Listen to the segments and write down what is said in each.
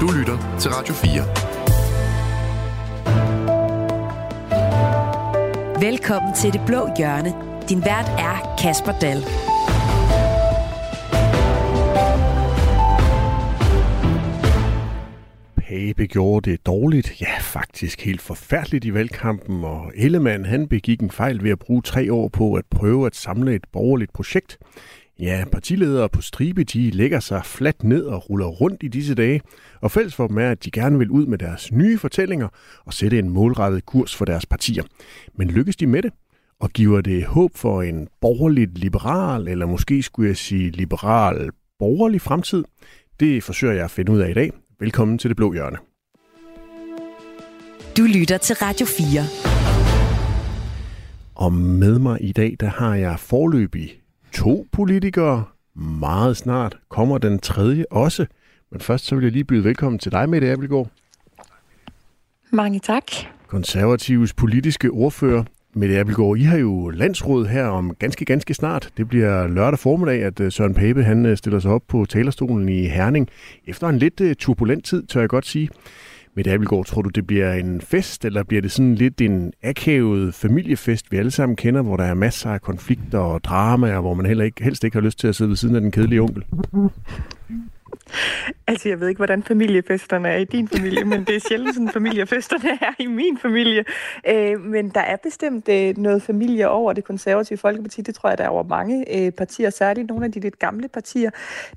Du lytter til Radio 4. Velkommen til Det Blå Hjørne. Din vært er Kasper Dahl. Pape gjorde det dårligt, ja faktisk helt forfærdeligt i valgkampen, og Ellemann han begik en fejl ved at bruge tre år på at prøve at samle et borgerligt projekt. Ja, partiledere på stribe, de lægger sig fladt ned og ruller rundt i disse dage, og fælles for dem er, at de gerne vil ud med deres nye fortællinger og sætte en målrettet kurs for deres partier. Men lykkes de med det? Og giver det håb for en borgerligt liberal, eller måske skulle jeg sige liberal borgerlig fremtid? Det forsøger jeg at finde ud af i dag. Velkommen til Det Blå Hjørne. Du lytter til Radio 4. Og med mig i dag, der har jeg forløbig to politikere. Meget snart kommer den tredje også. Men først så vil jeg lige byde velkommen til dig, Mette Abelgaard. Mange tak. Konservatives politiske ordfører. Mette Abelgaard, I har jo landsråd her om ganske, ganske snart. Det bliver lørdag formiddag, at øh, Søren Pape han øh, stiller sig op på talerstolen i Herning. Efter en lidt øh, turbulent tid, tør jeg godt sige. Mette Abelgaard, tror du, det bliver en fest, eller bliver det sådan lidt en akavet familiefest, vi alle sammen kender, hvor der er masser af konflikter og drama, og hvor man heller ikke, helst ikke har lyst til at sidde ved siden af den kedelige onkel? Altså, jeg ved ikke, hvordan familiefesterne er i din familie, men det er sjældent sådan, familiefesterne er i min familie. Øh, men der er bestemt øh, noget familie over det konservative Folkeparti. Det tror jeg, der er over mange øh, partier, særligt nogle af de lidt gamle partier.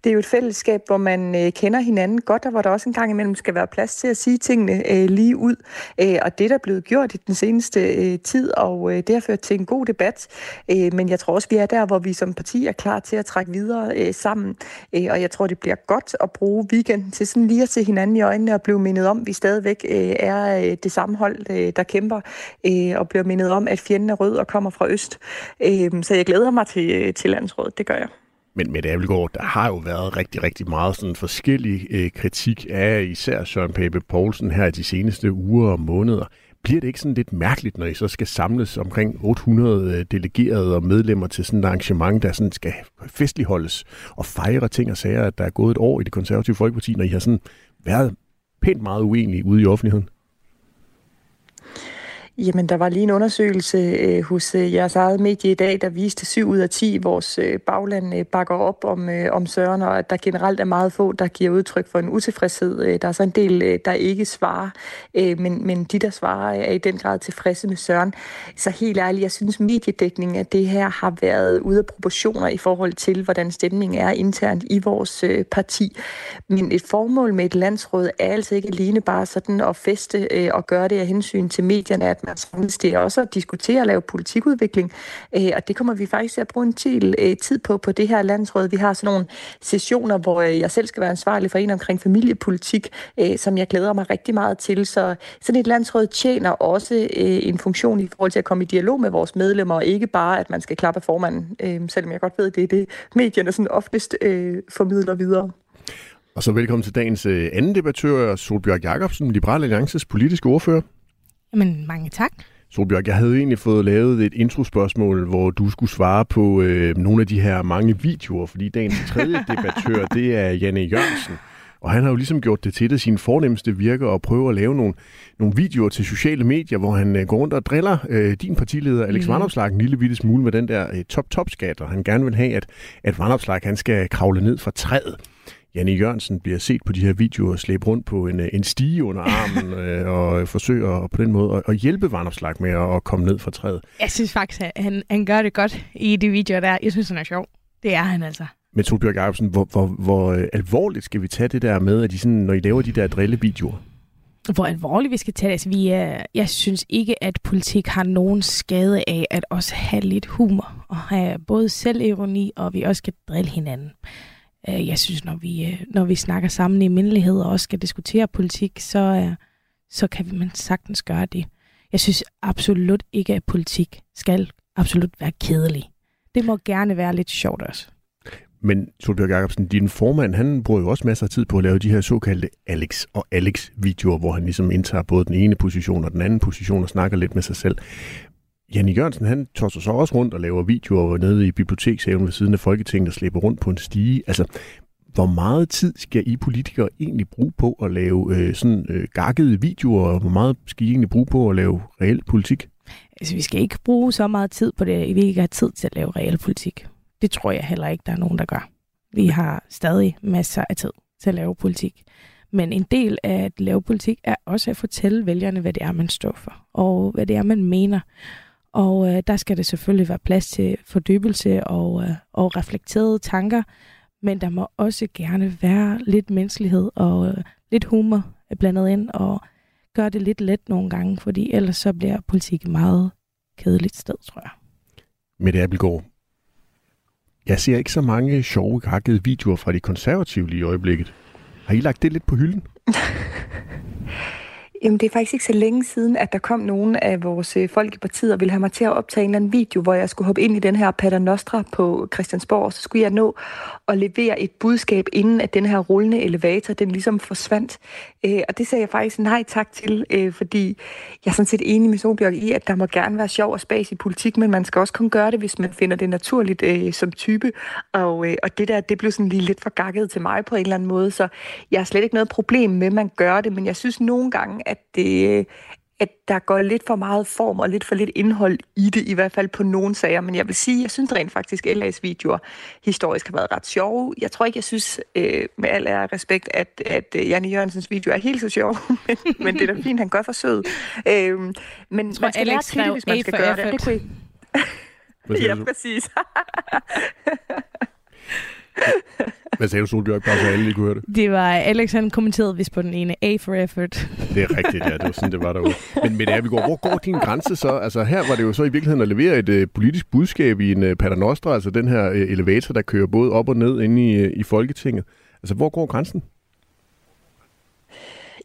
Det er jo et fællesskab, hvor man øh, kender hinanden godt, og hvor der også en gang imellem skal være plads til at sige tingene øh, lige ud. Øh, og det er der blevet gjort i den seneste øh, tid, og øh, det har ført til en god debat. Øh, men jeg tror også, vi er der, hvor vi som parti er klar til at trække videre øh, sammen. Øh, og jeg tror, det bliver godt at bruge weekenden til sådan lige at se hinanden i øjnene og blive mindet om, at vi stadigvæk øh, er øh, det samme hold, øh, der kæmper, øh, og bliver mindet om, at fjenden er rød og kommer fra øst. Øh, så jeg glæder mig til, øh, til landsrådet, det gør jeg. Men med Abelgaard, der har jo været rigtig, rigtig meget sådan forskellig øh, kritik af især Søren Pape Poulsen her i de seneste uger og måneder. Bliver det ikke sådan lidt mærkeligt, når I så skal samles omkring 800 øh, delegerede og medlemmer til sådan et arrangement, der sådan skal festligholdes og fejre ting og sager, at der er gået et år i det konservative Folkeparti, når I har sådan været pænt meget uenige ude i offentligheden? Jamen, der var lige en undersøgelse øh, hos øh, jeres eget medie i dag, der viste 7 ud af 10 vores øh, bagland øh, bakker op om, øh, om Søren, og at der generelt er meget få, der giver udtryk for en utilfredshed. Øh, der er så en del, øh, der ikke svarer, øh, men, men de, der svarer, øh, er i den grad tilfredse med Søren. Så helt ærligt, jeg synes, mediedækningen af det her har været ude af proportioner i forhold til, hvordan stemningen er internt i vores øh, parti. Men et formål med et landsråd er altså ikke alene bare sådan at feste øh, og gøre det af hensyn til medierne, at man samles. Det er også at diskutere og lave politikudvikling, øh, og det kommer vi faktisk til at bruge en til, øh, tid på på det her landsråd. Vi har sådan nogle sessioner, hvor øh, jeg selv skal være ansvarlig for en omkring familiepolitik, øh, som jeg glæder mig rigtig meget til. Så sådan et landsråd tjener også øh, en funktion i forhold til at komme i dialog med vores medlemmer, og ikke bare, at man skal klappe formanden, øh, selvom jeg godt ved, at det er det, medierne sådan oftest øh, formidler videre. Og så velkommen til dagens øh, anden debattør, Solbjørg Jacobsen, Liberal Alliances politiske ordfører. Jamen, mange tak. Solbjørg, jeg havde egentlig fået lavet et introspørgsmål, hvor du skulle svare på øh, nogle af de her mange videoer, fordi dagens tredje debattør, det er Janne Jørgensen. Og han har jo ligesom gjort det til det sin fornemmeste virke at prøve at lave nogle, nogle videoer til sociale medier, hvor han øh, går rundt og driller øh, din partileder Alex mm. Vandopslag en lille bitte smule med den der øh, top-top-skat, og han gerne vil have, at, at Vandopslag han skal kravle ned fra træet. Janne Jørgensen bliver set på de her videoer slæbe rundt på en, en stige under armen øh, og forsøger på den måde at, at hjælpe Vandopslag med at, at komme ned fra træet. Jeg synes faktisk, at han, han gør det godt i de videoer der. Jeg synes, han er sjov. Det er han altså. Men Solbjørg Jacobsen, hvor, hvor, hvor øh, alvorligt skal vi tage det der med, at de sådan, når I laver de der drillevideoer? Hvor alvorligt vi skal tage det. Altså, vi er, jeg synes ikke, at politik har nogen skade af at også have lidt humor. Og have både selvironi, og vi også skal drille hinanden. Øh, jeg synes, når vi, øh, når vi snakker sammen i mindelighed og også skal diskutere politik, så, øh, så kan man sagtens gøre det. Jeg synes absolut ikke, at politik skal absolut være kedelig. Det må gerne være lidt sjovt også. Men Solbjørg Jacobsen, din formand, han bruger jo også masser af tid på at lave de her såkaldte Alex og Alex-videoer, hvor han ligesom indtager både den ene position og den anden position og snakker lidt med sig selv. Janne Jørgensen, han tosser så også rundt og laver videoer nede i bibliotekshaven ved siden af Folketinget og slæber rundt på en stige. Altså, hvor meget tid skal I politikere egentlig bruge på at lave øh, sådan øh, gakkede videoer, og hvor meget skal I egentlig bruge på at lave reel politik? Altså, vi skal ikke bruge så meget tid på det, vi ikke har tid til at lave reel politik. Det tror jeg heller ikke, der er nogen, der gør. Vi har stadig masser af tid til at lave politik. Men en del af at lave politik er også at fortælle vælgerne, hvad det er, man står for, og hvad det er, man mener. Og øh, der skal det selvfølgelig være plads til fordybelse og, øh, og reflekterede tanker, men der må også gerne være lidt menneskelighed og øh, lidt humor blandet ind, og gøre det lidt let nogle gange, fordi ellers så bliver politik meget kedeligt sted, tror jeg. Mette Abelgaard, jeg ser ikke så mange sjove, hakkede videoer fra de konservative lige i øjeblikket. Har I lagt det lidt på hylden? Jamen, det er faktisk ikke så længe siden, at der kom nogen af vores øh, folk i partiet og ville have mig til at optage en eller anden video, hvor jeg skulle hoppe ind i den her Pater Nostra på Christiansborg, og så skulle jeg nå at levere et budskab, inden at den her rullende elevator, den ligesom forsvandt. Øh, og det sagde jeg faktisk nej tak til, øh, fordi jeg er sådan set enig med Solbjørg i, at der må gerne være sjov og spas i politik, men man skal også kun gøre det, hvis man finder det naturligt øh, som type. Og, øh, og det der, det blev sådan lige lidt for gakket til mig på en eller anden måde, så jeg har slet ikke noget problem med, at man gør det, men jeg synes nogle gange, at det, at der går lidt for meget form og lidt for lidt indhold i det, i hvert fald på nogle sager. Men jeg vil sige, jeg synes rent faktisk, at LA's videoer historisk har været ret sjove. Jeg tror ikke, jeg synes øh, med al ære respekt, at, at øh, Janne Jørgensens video er helt så sjov, men, men det er da fint, han gør forsøget. Øh, men man skal Alex lære til det, hvis man skal gøre effort. det. det kunne I... ja, præcis. Hvad sagde du, Solbjørg, bare så alle lige kunne høre det? Det var, Alex han kommenterede vist på den ene, A for effort. Det er rigtigt, ja. Det var sådan, det var derude. Men med det går, hvor går din grænse så? Altså her var det jo så i virkeligheden at levere et uh, politisk budskab i en uh, Paternostre, altså den her uh, elevator, der kører både op og ned inde i, uh, i Folketinget. Altså hvor går grænsen?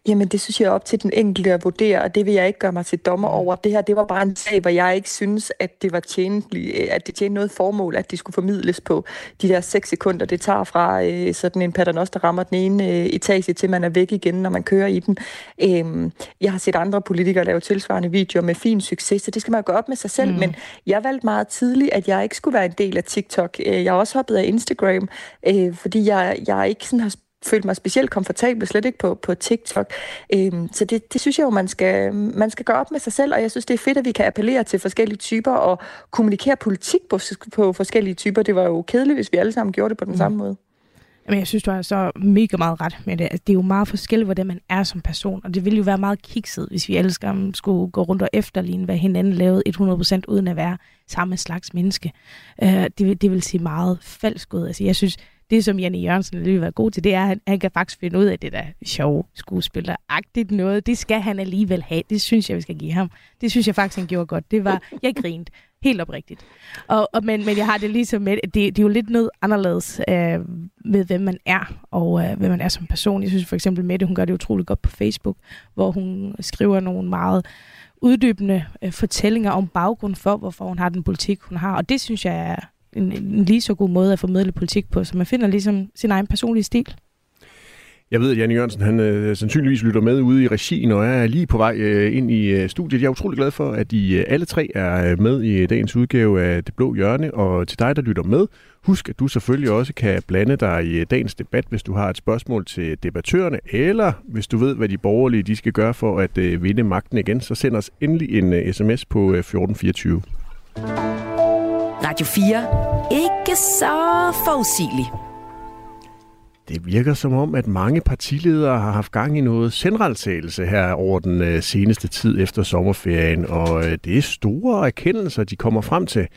Jamen, det synes jeg er op til den enkelte at vurdere, og det vil jeg ikke gøre mig til dommer over. Det her, det var bare en sag, hvor jeg ikke synes, at det var tjenligt, at det tjente noget formål, at det skulle formidles på de der seks sekunder, det tager fra øh, sådan en paternoster rammer den ene øh, etage, til man er væk igen, når man kører i den. Øh, jeg har set andre politikere lave tilsvarende videoer med fin succes, så det skal man gå op med sig selv, mm. men jeg valgte meget tidligt, at jeg ikke skulle være en del af TikTok. Øh, jeg har også hoppet af Instagram, øh, fordi jeg, jeg ikke sådan har følt mig specielt komfortabel, slet ikke på, på TikTok. Øhm, så det, det synes jeg jo, man skal, man skal gøre op med sig selv, og jeg synes, det er fedt, at vi kan appellere til forskellige typer og kommunikere politik på, på forskellige typer. Det var jo kedeligt, hvis vi alle sammen gjorde det på den mm. samme måde. Jamen, jeg synes, du har så mega meget ret med det. Altså, det er jo meget forskelligt, hvordan man er som person, og det ville jo være meget kikset, hvis vi alle sammen skulle gå rundt og efterligne, hvad hinanden lavede 100% uden at være samme slags menneske. Uh, det, det vil sige meget falsk ud. Altså, jeg synes, det, som Janne Jørgensen lige været god til, det er, at han, han kan faktisk finde ud af det der sjove skuespilleragtigt noget. Det skal han alligevel have. Det synes jeg, vi skal give ham. Det synes jeg faktisk, han gjorde godt. Det var, jeg grinte helt oprigtigt. Og, og, men, men jeg har det ligesom med, det, det er jo lidt noget anderledes øh, med, hvem man er, og øh, hvem man er som person. Jeg synes for eksempel Mette, hun gør det utroligt godt på Facebook, hvor hun skriver nogle meget uddybende øh, fortællinger om baggrund for, hvorfor hun har den politik, hun har. Og det synes jeg er en, en lige så god måde at formidle politik på, så man finder ligesom sin egen personlige stil. Jeg ved, at Janne Jørgensen han, øh, sandsynligvis lytter med ude i regien og er lige på vej øh, ind i øh, studiet. Jeg er utrolig glad for, at I øh, alle tre er øh, med i øh, dagens udgave af Det Blå Hjørne. Og til dig, der lytter med, husk, at du selvfølgelig også kan blande dig i øh, dagens debat, hvis du har et spørgsmål til debattørerne, eller hvis du ved, hvad de borgerlige de skal gøre for at øh, vinde magten igen, så send os endelig en øh, sms på øh, 1424. Radio 4. Ikke så forudsigelig. Det virker som om, at mange partiledere har haft gang i noget centraltagelse her over den øh, seneste tid efter sommerferien, og øh, det er store erkendelser, de kommer frem til.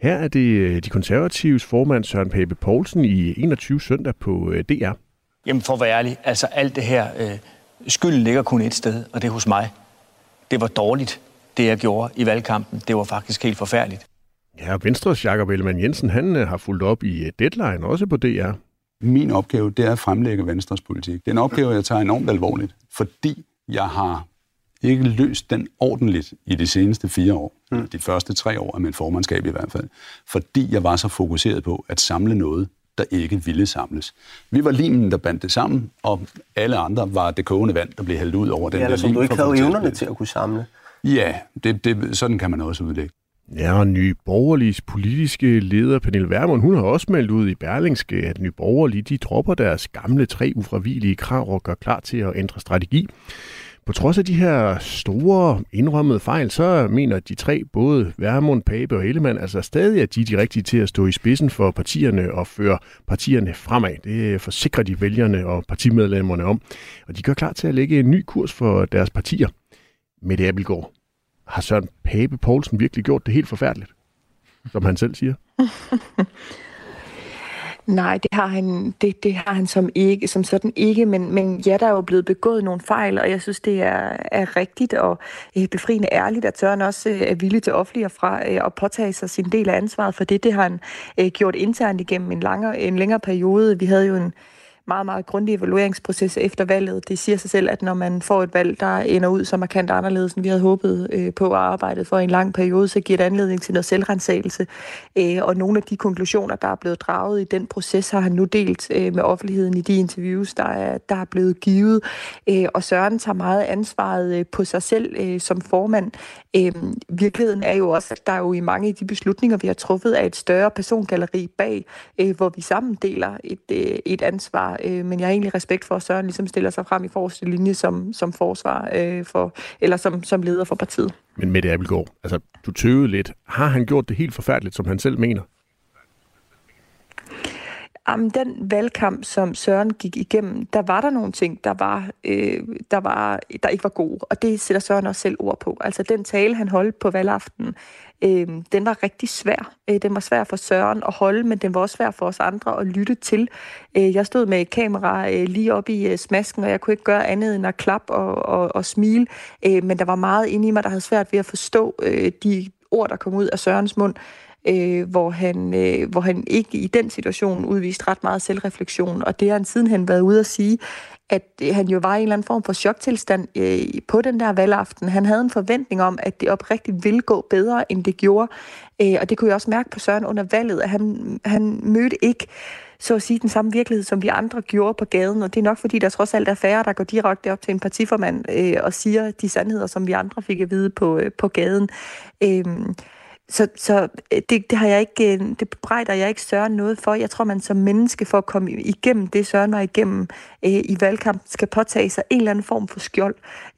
Her er det øh, de konservatives formand Søren Pape Poulsen i 21 søndag på DR. Jamen for at være ærlig, altså alt det her, øh, skylden ligger kun et sted, og det er hos mig. Det var dårligt, det jeg gjorde i valgkampen. Det var faktisk helt forfærdeligt. Ja, Venstres Jakob Ellemann Jensen, han øh, har fulgt op i øh, Deadline, også på DR. Min opgave, det er at fremlægge Venstres politik. Det er en opgave, jeg tager enormt alvorligt, fordi jeg har ikke løst den ordentligt i de seneste fire år. Mm. De første tre år af min formandskab i hvert fald. Fordi jeg var så fokuseret på at samle noget, der ikke ville samles. Vi var limen, der bandt det sammen, og alle andre var det kogende vand, der blev hældt ud over den ja, der lim. Ja, du ikke havde evnerne til at kunne samle. Ja, det, det, sådan kan man også udlægge. Ja, og Nye Borgerliges politiske leder, Pernille Vermund, hun har også meldt ud i Berlingske, at Nye Borgerlige de dropper deres gamle tre ufravigelige krav og gør klar til at ændre strategi. På trods af de her store indrømmede fejl, så mener de tre, både Værmund, Pape og Ellemann, altså stadig, at de er de rigtige til at stå i spidsen for partierne og føre partierne fremad. Det forsikrer de vælgerne og partimedlemmerne om. Og de gør klar til at lægge en ny kurs for deres partier. Mette Abelgaard, har Søren Pape Poulsen virkelig gjort det helt forfærdeligt, som han selv siger? Nej, det har han, det, det har han som, ikke, som sådan ikke, men, men ja, der er jo blevet begået nogle fejl, og jeg synes, det er, er rigtigt og øh, befriende ærligt, at Søren også øh, er villig til offentligt fra øh, at påtage sig sin del af ansvaret for det. Det har han gjort internt igennem en, langere, en længere periode. Vi havde jo en meget, meget grundig evalueringsproces efter valget. Det siger sig selv, at når man får et valg, der ender ud som markant anderledes, end vi havde håbet øh, på at arbejde for en lang periode, så giver det anledning til noget selvrensagelse. Øh, og nogle af de konklusioner, der er blevet draget i den proces, har han nu delt øh, med offentligheden i de interviews, der er, der er blevet givet. Øh, og Søren tager meget ansvaret øh, på sig selv øh, som formand. Øh, virkeligheden er jo også, at der er jo i mange af de beslutninger, vi har truffet, er et større persongalleri bag, øh, hvor vi sammen deler et, øh, et ansvar øh, men jeg har egentlig respekt for, at Søren ligesom stiller sig frem i forreste linje som, som forsvar øh, for, eller som, som leder for partiet. Men Mette Abelgaard, altså du tøvede lidt. Har han gjort det helt forfærdeligt, som han selv mener? Jamen, den valgkamp, som Søren gik igennem, der var der nogle ting, der var, øh, der var, der ikke var gode, og det sætter Søren også selv ord på. Altså den tale, han holdt på valgaften, øh, den var rigtig svær. Øh, den var svær for Søren at holde, men den var også svær for os andre at lytte til. Øh, jeg stod med et kamera øh, lige oppe i øh, smasken, og jeg kunne ikke gøre andet end at klappe og, og, og smile, øh, men der var meget inde i mig, der havde svært ved at forstå øh, de ord, der kom ud af Sørens mund øh, Øh, hvor, han, øh, hvor han ikke i den situation udviste ret meget selvreflektion, og det har han sidenhen været ude at sige, at øh, han jo var i en eller anden form for choktilstand øh, på den der valgaften. Han havde en forventning om, at det oprigtigt ville gå bedre, end det gjorde. Øh, og det kunne jeg også mærke på Søren under valget, at han, han mødte ikke så at sige, den samme virkelighed, som vi andre gjorde på gaden. Og det er nok, fordi der trods alt er færre, der går direkte op til en partiformand øh, og siger de sandheder, som vi andre fik at vide på, øh, på gaden. Øh, så, så øh, det, det, har jeg ikke, øh, det bebrejder jeg ikke Søren noget for. Jeg tror, man som menneske for at komme igennem det, Søren var igennem øh, i valgkampen, skal påtage sig en eller anden form for skjold.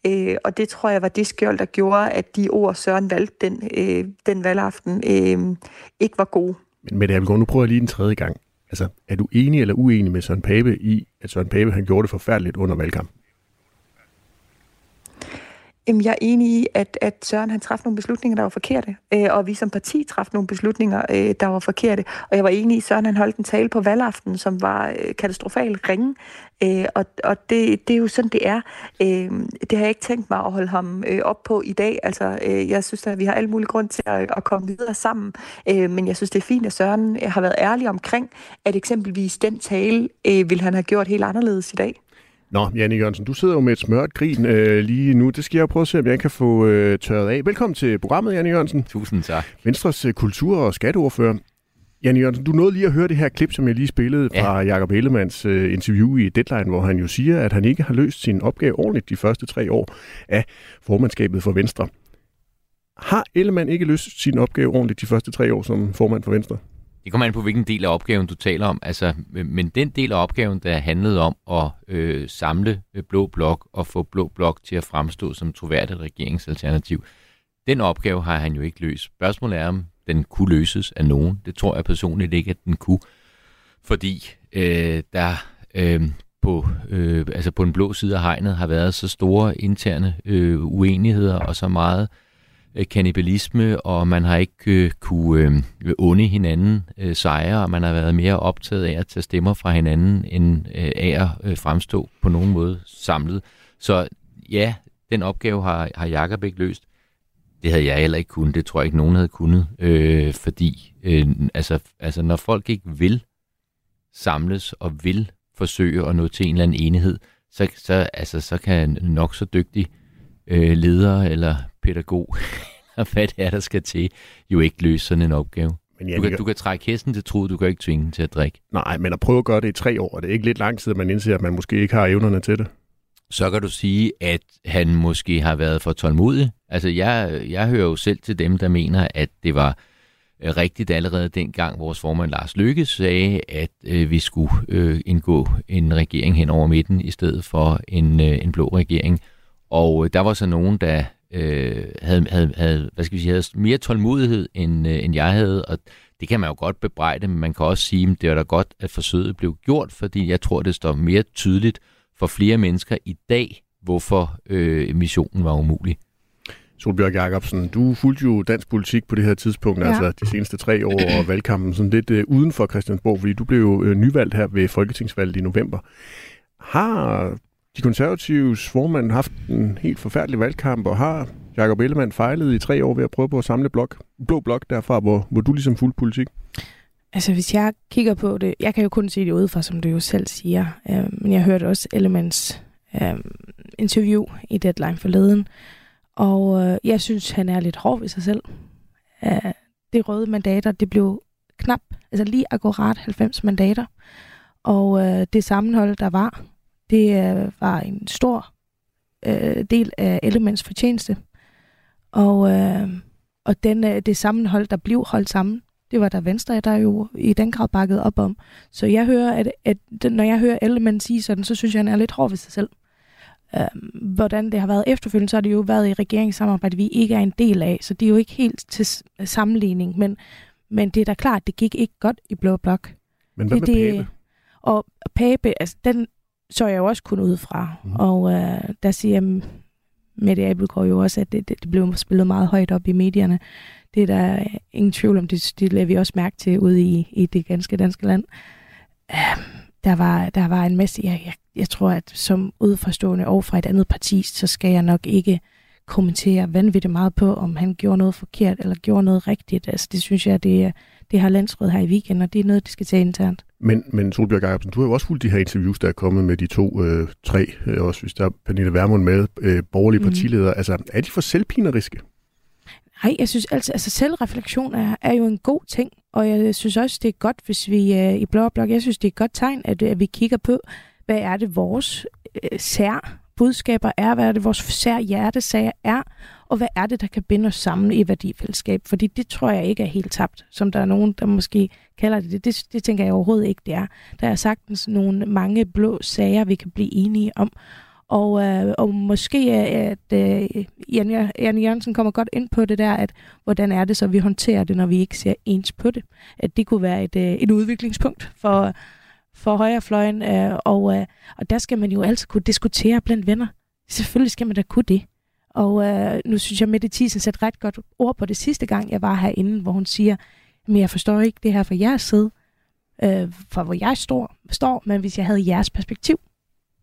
Øh, og det tror jeg var det skjold, der gjorde, at de ord, Søren valgte den, øh, den valgaften, øh, ikke var gode. Men Mette Abelgaard, nu prøver jeg lige en tredje gang. Altså, er du enig eller uenig med Søren Pape i, at Søren Pape han gjorde det forfærdeligt under valgkampen? Jamen, jeg er enig i, at, at Søren han træffede nogle beslutninger, der var forkerte, øh, og vi som parti træffede nogle beslutninger, øh, der var forkerte. Og jeg var enig i, at Søren han holdt en tale på valgaften, som var øh, katastrofalt ringe, øh, og, og det, det er jo sådan, det er. Øh, det har jeg ikke tænkt mig at holde ham øh, op på i dag. Altså, øh, jeg synes, at vi har alle mulige grund til at, at komme videre sammen, øh, men jeg synes, det er fint, at Søren har været ærlig omkring, at eksempelvis den tale øh, ville han have gjort helt anderledes i dag. Nå, Janne Jørgensen, du sidder jo med et smørt grin øh, lige nu. Det skal jeg prøve at se, om jeg kan få øh, tørret af. Velkommen til programmet, Janne Jørgensen. Tusind tak. Venstres øh, kultur- og skatteordfører. Janne Jørgensen, du nåede lige at høre det her klip, som jeg lige spillede fra ja. Jacob Ellemanns øh, interview i Deadline, hvor han jo siger, at han ikke har løst sin opgave ordentligt de første tre år af formandskabet for Venstre. Har Ellemann ikke løst sin opgave ordentligt de første tre år som formand for Venstre? Det kommer an på, hvilken del af opgaven du taler om. Altså, men den del af opgaven, der handlede om at øh, samle øh, Blå Blok og få Blå Blok til at fremstå som troværdigt regeringsalternativ, den opgave har han jo ikke løst. Spørgsmålet er, om den kunne løses af nogen. Det tror jeg personligt ikke, at den kunne. Fordi øh, der øh, på, øh, altså på den blå side af hegnet har været så store interne øh, uenigheder og så meget øh, Øh, kanibalisme, og man har ikke øh, kunne øh, onde hinanden øh, sejre, og man har været mere optaget af at tage stemmer fra hinanden, end øh, af at øh, fremstå på nogen måde samlet. Så ja, den opgave har, har Jacob ikke løst. Det havde jeg heller ikke kunnet. Det tror jeg ikke, nogen havde kunnet. Øh, fordi øh, altså, altså, når folk ikke vil samles og vil forsøge at nå til en eller anden enighed, så, så, altså, så kan nok så dygtig øh, leder eller pædagog, og hvad det er, der skal til, jo ikke løse sådan en opgave. Men du, kan, du kan trække hesten til tro, du kan ikke tvinge den til at drikke. Nej, men at prøve at gøre det i tre år, er det ikke lidt lang tid, at man indser, at man måske ikke har evnerne til det? så kan du sige, at han måske har været for tålmodig. Altså, jeg, jeg hører jo selv til dem, der mener, at det var øh, rigtigt allerede dengang vores formand Lars Løkke sagde, at øh, vi skulle øh, indgå en regering hen over midten i stedet for en, øh, en blå regering. Og øh, der var så nogen, der øh, havde, havde, havde, hvad skal vi sige, havde mere tålmodighed, end, øh, end jeg havde, og det kan man jo godt bebrejde, men man kan også sige, at det var da godt, at forsøget blev gjort, fordi jeg tror, det står mere tydeligt for flere mennesker i dag, hvorfor øh, missionen var umulig. Solbjørg Jacobsen, du fulgte jo dansk politik på det her tidspunkt, ja. altså de seneste tre år, og valgkampen sådan lidt øh, uden for Christiansborg, fordi du blev jo øh, nyvalgt her ved Folketingsvalget i november. Har de konservatives formand har haft en helt forfærdelig valgkamp, og har Jacob Ellemann fejlet i tre år ved at prøve på at samle blok, blå blok derfra, hvor, hvor du ligesom fuld politik? Altså hvis jeg kigger på det, jeg kan jo kun se det udefra, som du jo selv siger, øh, men jeg hørte også Ellemanns øh, interview i Deadline forleden, og øh, jeg synes, han er lidt hård ved sig selv. Øh, det røde mandater, det blev knap, altså lige akkurat 90 mandater, og øh, det sammenhold, der var, det øh, var en stor øh, del af Elements fortjeneste. Og, øh, og den, øh, det sammenhold, der blev holdt sammen, det var der Venstre, der jo i den grad bakket op om. Så jeg hører, at, at når jeg hører Element sige sådan, så synes jeg, han er lidt hård ved sig selv. Øh, hvordan det har været efterfølgende, så har det jo været i regeringssamarbejde, vi ikke er en del af, så det er jo ikke helt til sammenligning, men, men det er da klart, det gik ikke godt i Blå Blok. Men hvad det, med Pape? Og Pape, altså den så jeg jo også kun ud fra, mm. og øh, der siger Mette Abelgaard jo også, at det, det, det blev spillet meget højt op i medierne. Det er der ingen tvivl om, det, det lader vi også mærke til ude i, i det ganske danske land. Uh, der, var, der var en masse, jeg, jeg, jeg tror, at som udforstående og fra et andet parti, så skal jeg nok ikke kommentere vanvittigt meget på, om han gjorde noget forkert eller gjorde noget rigtigt. Altså, det synes jeg, det, det har landsrådet her i weekenden, og det er noget, de skal tage internt. Men, men Solbjørg Jacobsen, du har jo også fulgt de her interviews, der er kommet med de to, øh, tre, øh, også hvis der er Pernille Vermund med, øh, borgerlige mm. partiledere. Altså, er de for selvpineriske? Nej, jeg synes altså, altså selvreflektion er, er jo en god ting, og jeg synes også, det er godt, hvis vi øh, i Blå Blok, jeg synes, det er et godt tegn, at, at vi kigger på, hvad er det vores øh, sær budskaber er, hvad er det vores sær hjertesager er, og hvad er det, der kan binde os sammen i værdifællesskab? Fordi det tror jeg ikke er helt tabt, som der er nogen, der måske kalder det. Det, det det tænker jeg overhovedet ikke, det er. Der er sagtens nogle mange blå sager, vi kan blive enige om. Og, øh, og måske at øh, Jan, Jan Jørgensen kommer godt ind på det der, at hvordan er det så, vi håndterer det, når vi ikke ser ens på det. At det kunne være et, øh, et udviklingspunkt for, for højrefløjen, øh, og, øh, og der skal man jo altid kunne diskutere blandt venner. Selvfølgelig skal man da kunne det. Og øh, nu synes jeg, at Mette Thiesen satte ret godt ord på det sidste gang, jeg var herinde, hvor hun siger, men jeg forstår ikke det her fra jeres side, øh, fra hvor jeg står, står, men hvis jeg havde jeres perspektiv,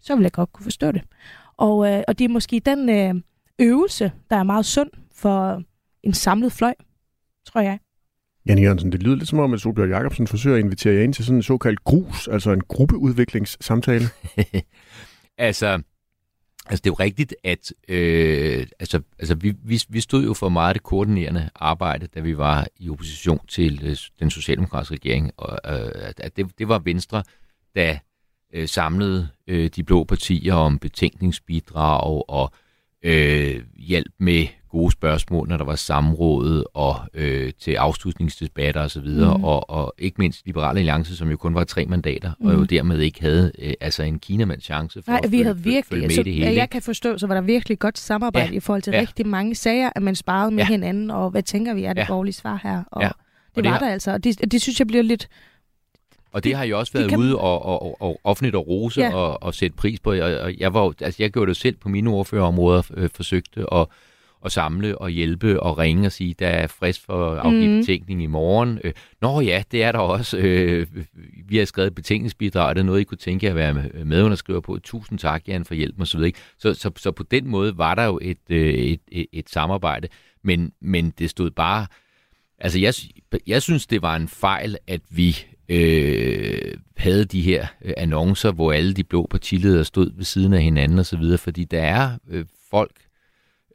så ville jeg godt kunne forstå det. Og, øh, og det er måske den øh, øvelse, der er meget sund for en samlet fløj, tror jeg. Jan e. Jørgensen, det lyder lidt som om, at Solbjørn Jacobsen forsøger at invitere jer ind til sådan en såkaldt grus, altså en gruppeudviklingssamtale. altså, Altså det er jo rigtigt, at øh, altså, altså, vi, vi, vi stod jo for meget det koordinerende arbejde, da vi var i opposition til øh, den socialdemokratiske regering. Og, øh, at det, det var Venstre, der øh, samlede øh, de blå partier om betænkningsbidrag og øh, hjælp med gode spørgsmål, når der var samråd og øh, til afslutningsdebatter osv., mm. og, og ikke mindst Liberale Alliance, som jo kun var tre mandater, mm. og jo mm. dermed ikke havde øh, altså en kinamands chance for Nej, at vi følge, havde virkelig, følge med så, det hele. Jeg kan forstå, så var der virkelig godt samarbejde ja. i forhold til ja. rigtig mange sager, at man sparede med ja. hinanden, og hvad tænker vi er det ja. borgerlige svar her? Og ja. Og det, det var der altså, og det, det synes jeg bliver lidt og det har jeg også været kan... ude og, og, og, og offentligt og rose ja. og, og sætte pris på. Og, og jeg, var, altså jeg gjorde det selv på mine ordførerområder, øh, forsøgte at at samle og hjælpe og ringe og sige, der er frist for at afgive mm. betænkning i morgen. Øh, Nå ja, det er der også. Øh, vi har skrevet betænkningsbidrag, er det noget, I kunne tænke jer at være medunderskriver på? Tusind tak, Jan, for hjælpen osv. Så, så, så på den måde var der jo et, øh, et, et, et samarbejde, men, men det stod bare... Altså, jeg, jeg synes, det var en fejl, at vi øh, havde de her øh, annoncer, hvor alle de blå partiledere stod ved siden af hinanden osv., fordi der er øh, folk,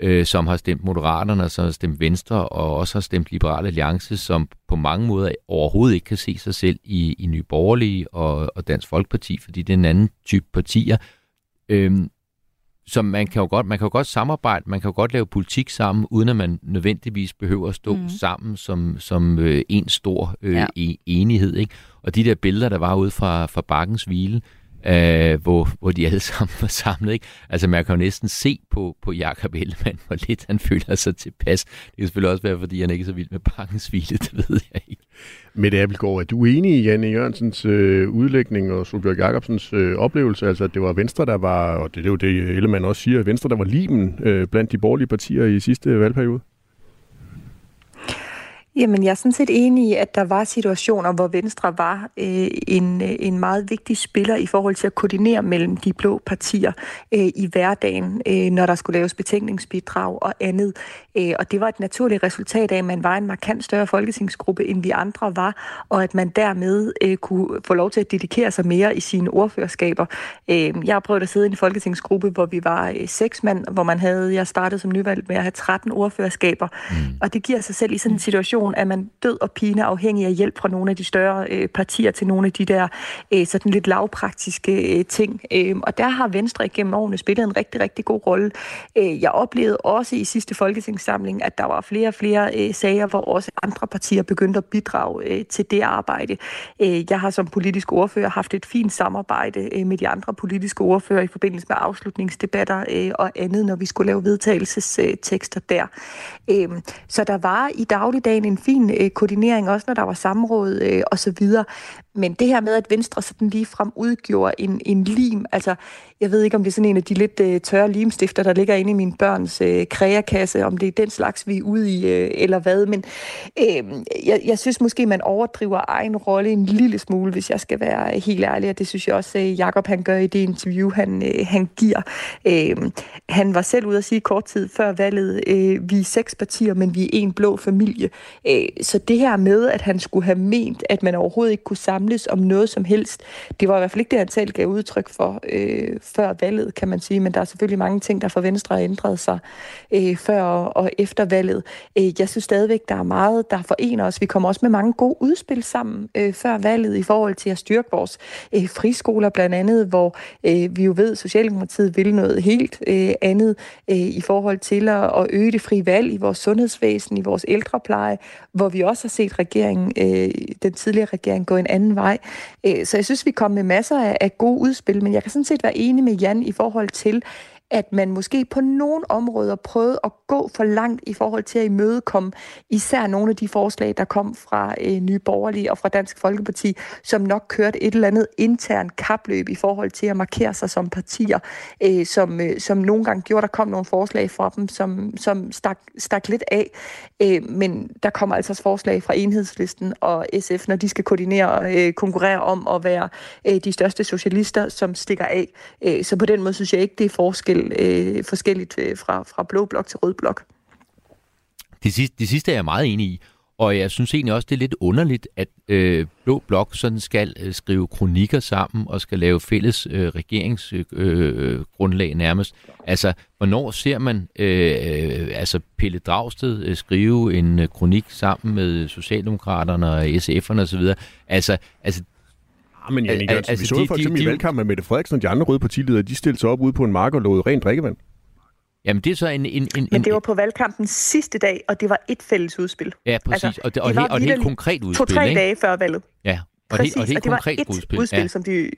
øh, som har stemt Moderaterne, som har stemt Venstre og også har stemt Liberale Alliance, som på mange måder overhovedet ikke kan se sig selv i, i Nye Borgerlige og, og Dansk Folkeparti, fordi det er en anden type partier. Øhm, så man kan jo godt, man kan jo godt samarbejde, man kan jo godt lave politik sammen, uden at man nødvendigvis behøver at stå mm. sammen som, som øh, en stor øh, ja. E-, enighed. Ikke? Og de der billeder, der var ude fra, fra Bakkens Hvile, øh, Øh, hvor, hvor de alle sammen var samlet. Ikke? Altså man kan jo næsten se på, på Jakob Ellemann, hvor lidt han føler sig tilpas. Det kan selvfølgelig også være, fordi han ikke er så vild med Bakkens Hvile, det ved jeg ikke. Mette Appelgaard, er du enig i Janne Jørgensens øh, udlægning og Solbjørg Jacobsens øh, oplevelse? Altså, at det var Venstre, der var, og det, det er jo det, Ellemann også siger, Venstre, der var limen øh, blandt de borgerlige partier i sidste valgperiode? Jamen, jeg er sådan set enig i, at der var situationer, hvor Venstre var øh, en, øh, en meget vigtig spiller i forhold til at koordinere mellem de blå partier øh, i hverdagen, øh, når der skulle laves betænkningsbidrag og andet. Øh, og det var et naturligt resultat af, at man var en markant større folketingsgruppe, end vi andre var, og at man dermed øh, kunne få lov til at dedikere sig mere i sine ordførerskaber. Øh, jeg har prøvet at sidde i en folketingsgruppe, hvor vi var øh, seks mand, hvor man havde, jeg startede som nyvalgt med at have 13 ordførerskaber, mm. og det giver sig selv i sådan en situation, situation, er man død og pine afhængig af hjælp fra nogle af de større øh, partier til nogle af de der øh, sådan lidt lavpraktiske øh, ting. Øh, og der har Venstre igennem årene spillet en rigtig, rigtig god rolle. Øh, jeg oplevede også i sidste folketingssamling, at der var flere og flere øh, sager, hvor også andre partier begyndte at bidrage øh, til det arbejde. Øh, jeg har som politisk ordfører haft et fint samarbejde øh, med de andre politiske ordfører i forbindelse med afslutningsdebatter øh, og andet, når vi skulle lave vedtagelsestekster der. Øh, så der var i dagligdagen en fin øh, koordinering, også når der var samråd øh, osv. Men det her med, at Venstre sådan lige frem udgjorde en, en lim, altså jeg ved ikke, om det er sådan en af de lidt øh, tørre limstifter, der ligger inde i min børns øh, kreakasse, om det er den slags, vi er ude i, øh, eller hvad. Men øh, jeg, jeg synes måske, man overdriver egen rolle en lille smule, hvis jeg skal være helt ærlig, og det synes jeg også, øh, Jacob han gør i det interview, han, øh, han giver. Øh, han var selv ude at sige kort tid før valget, øh, vi er seks partier, men vi er en blå familie. Øh, så det her med, at han skulle have ment, at man overhovedet ikke kunne samles om noget som helst, det var i hvert fald ikke det, han selv gav udtryk for øh, før valget, kan man sige, men der er selvfølgelig mange ting, der for Venstre har ændret sig øh, før og, og efter valget. Øh, jeg synes stadigvæk, der er meget, der forener os. Vi kommer også med mange gode udspil sammen øh, før valget i forhold til at styrke vores øh, friskoler blandt andet, hvor øh, vi jo ved, at Socialdemokratiet vil noget helt øh, andet øh, i forhold til at, at øge det frie valg i vores sundhedsvæsen, i vores ældrepleje, hvor vi også har set regeringen, øh, den tidligere regering gå en anden vej. Øh, så jeg synes, vi kom med masser af, af gode udspil, men jeg kan sådan set være enig med Jan i forhold til, at man måske på nogle områder prøvede at gå for langt i forhold til at imødekomme især nogle af de forslag, der kom fra øh, Nye Borgerlige og fra Dansk Folkeparti, som nok kørte et eller andet intern kapløb i forhold til at markere sig som partier, øh, som, øh, som nogle gange gjorde, der kom nogle forslag fra dem, som, som stak, stak lidt af. Øh, men der kommer altså også forslag fra Enhedslisten og SF, når de skal koordinere og øh, konkurrere om at være øh, de største socialister, som stikker af. Øh, så på den måde synes jeg ikke, det er forskel øh, forskelligt øh, fra, fra blå blok til rød blok. Det sidste, det sidste er jeg meget enig i. Og jeg synes egentlig også, det er lidt underligt, at øh, Blå Blok sådan skal øh, skrive kronikker sammen og skal lave fælles øh, regeringsgrundlag øh, øh nærmest. Altså, hvornår ser man øh, altså Pelle Dragsted øh, skrive en øh, kronik sammen med Socialdemokraterne og SF'erne osv.? Altså, altså Ja, men Janne Jørgensen, altså, vi så de, for eksempel de, de, i valgkampen med Mette Frederiksen og de andre røde partiledere, de stillede sig op ude på en mark og lovede rent drikkevand. Jamen, det er så en... en, en Men det var på valgkampens sidste dag, og det var et fælles udspil. Ja, præcis. Altså, og det, og, det, og et helt konkret udspil, To-tre dage før valget. Ja, og, præcis, det, og, helt og det konkret var et udspil, udspil ja. som de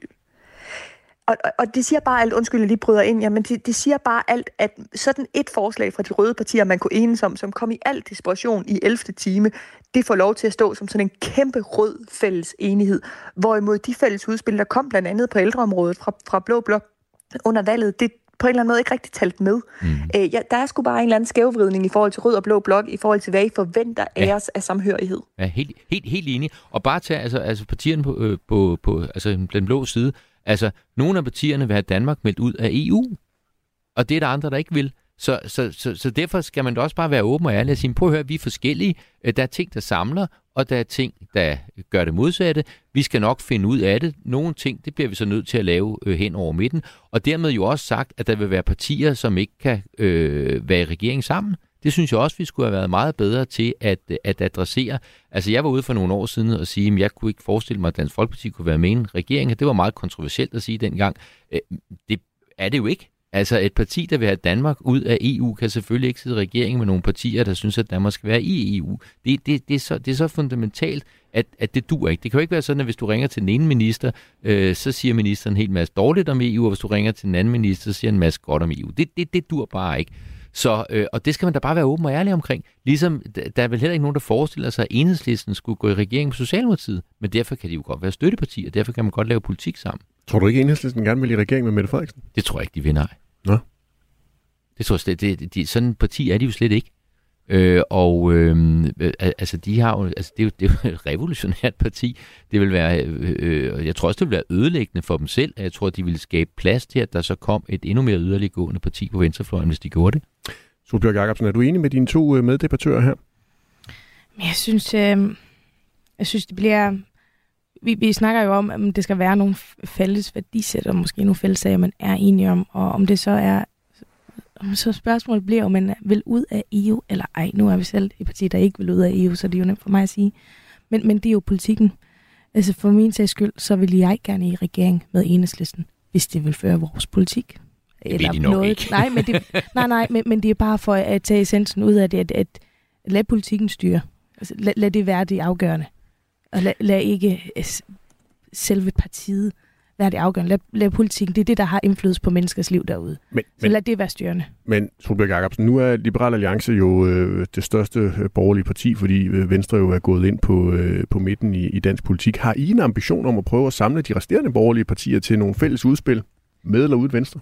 og, og det siger bare alt, undskyld, jeg lige bryder ind, jamen det, det siger bare alt, at sådan et forslag fra de røde partier, man kunne enes om, som kom i al desperation i 11. time, det får lov til at stå som sådan en kæmpe rød fælles enighed. Hvorimod de fælles udspil, der kom blandt andet på ældreområdet fra, fra Blå Blok under valget, det, på en eller anden måde ikke rigtig talt med. Mm. Øh, ja, der er sgu bare en eller anden skævvridning i forhold til rød og blå blok, i forhold til, hvad I forventer af ja. os af samhørighed. Ja, helt, helt, helt enig. Og bare tage altså, altså partierne på, øh, på, på altså, den blå side, Altså, nogle af partierne vil have Danmark meldt ud af EU, og det er der andre, der ikke vil. Så, så, så, så derfor skal man da også bare være åben og ærlig og sige, prøv at høre, vi er forskellige. Øh, der er ting, der samler, og der er ting, der gør det modsatte. Vi skal nok finde ud af det. Nogle ting, det bliver vi så nødt til at lave øh, hen over midten. Og dermed jo også sagt, at der vil være partier, som ikke kan øh, være i regering sammen. Det synes jeg også, vi skulle have været meget bedre til at, øh, at adressere. Altså, jeg var ude for nogle år siden og sige, at jeg kunne ikke forestille mig, at Dansk Folkeparti kunne være med i en regering. Det var meget kontroversielt at sige dengang. Øh, det er det jo ikke. Altså et parti, der vil have Danmark ud af EU, kan selvfølgelig ikke sidde i regeringen med nogle partier, der synes, at Danmark skal være i EU. Det, det, det, er, så, det er så fundamentalt, at, at det dur ikke. Det kan jo ikke være sådan, at hvis du ringer til den ene minister, øh, så siger ministeren en hel masse dårligt om EU, og hvis du ringer til den anden minister, så siger en masse godt om EU. Det, det, det dur bare ikke. Så, øh, og det skal man da bare være åben og ærlig omkring. Ligesom der er vel heller ikke nogen, der forestiller sig, at enhedslisten skulle gå i regering med Socialdemokratiet. Men derfor kan de jo godt være støttepartier, og derfor kan man godt lave politik sammen. Tror du ikke, at enhedslisten gerne vil i regering med Mette Frederiksen? Det tror jeg ikke, de vil, nej. Nå. Det tror jeg slet, det, det, sådan en parti er de jo slet ikke. Øh, og øh, altså, de har jo, altså, det, er jo, det er jo et revolutionært parti. Det vil være, øh, øh, jeg tror også, det vil være ødelæggende for dem selv. Jeg tror, de ville skabe plads til, at der så kom et endnu mere yderliggående parti på venstrefløjen, hvis de gjorde det. Solbjørg Jacobsen, er du enig med dine to øh, meddebattører her? Jeg synes, øh, jeg synes det bliver... Vi, vi snakker jo om, at det skal være nogle fælles værdisæt, og måske nogle fælles sager, man er enige om, og om det så er så spørgsmålet bliver, om man vil ud af EU eller ej. Nu er vi selv et parti, der ikke vil ud af EU, så det er jo nemt for mig at sige. Men, men det er jo politikken. Altså for min sags skyld, så vil jeg gerne i regering med enhedslisten, hvis det vil føre vores politik. Det eller de noget. Ikke. Nej, men det, nej, nej men, men det er bare for at tage essensen ud af det, at, at lad politikken styre. Altså, lad, lad det være det afgørende. Og lad, lad ikke selve partiet være det afgørende. Lad, lad politikken, det er det, der har indflydelse på menneskers liv derude. Men, så men, lad det være styrende. Men Solbjørg Jacobsen, nu er Liberal Alliance jo øh, det største øh, borgerlige parti, fordi øh, Venstre jo er gået ind på, øh, på midten i, i dansk politik. Har I en ambition om at prøve at samle de resterende borgerlige partier til nogle fælles udspil med eller uden Venstre?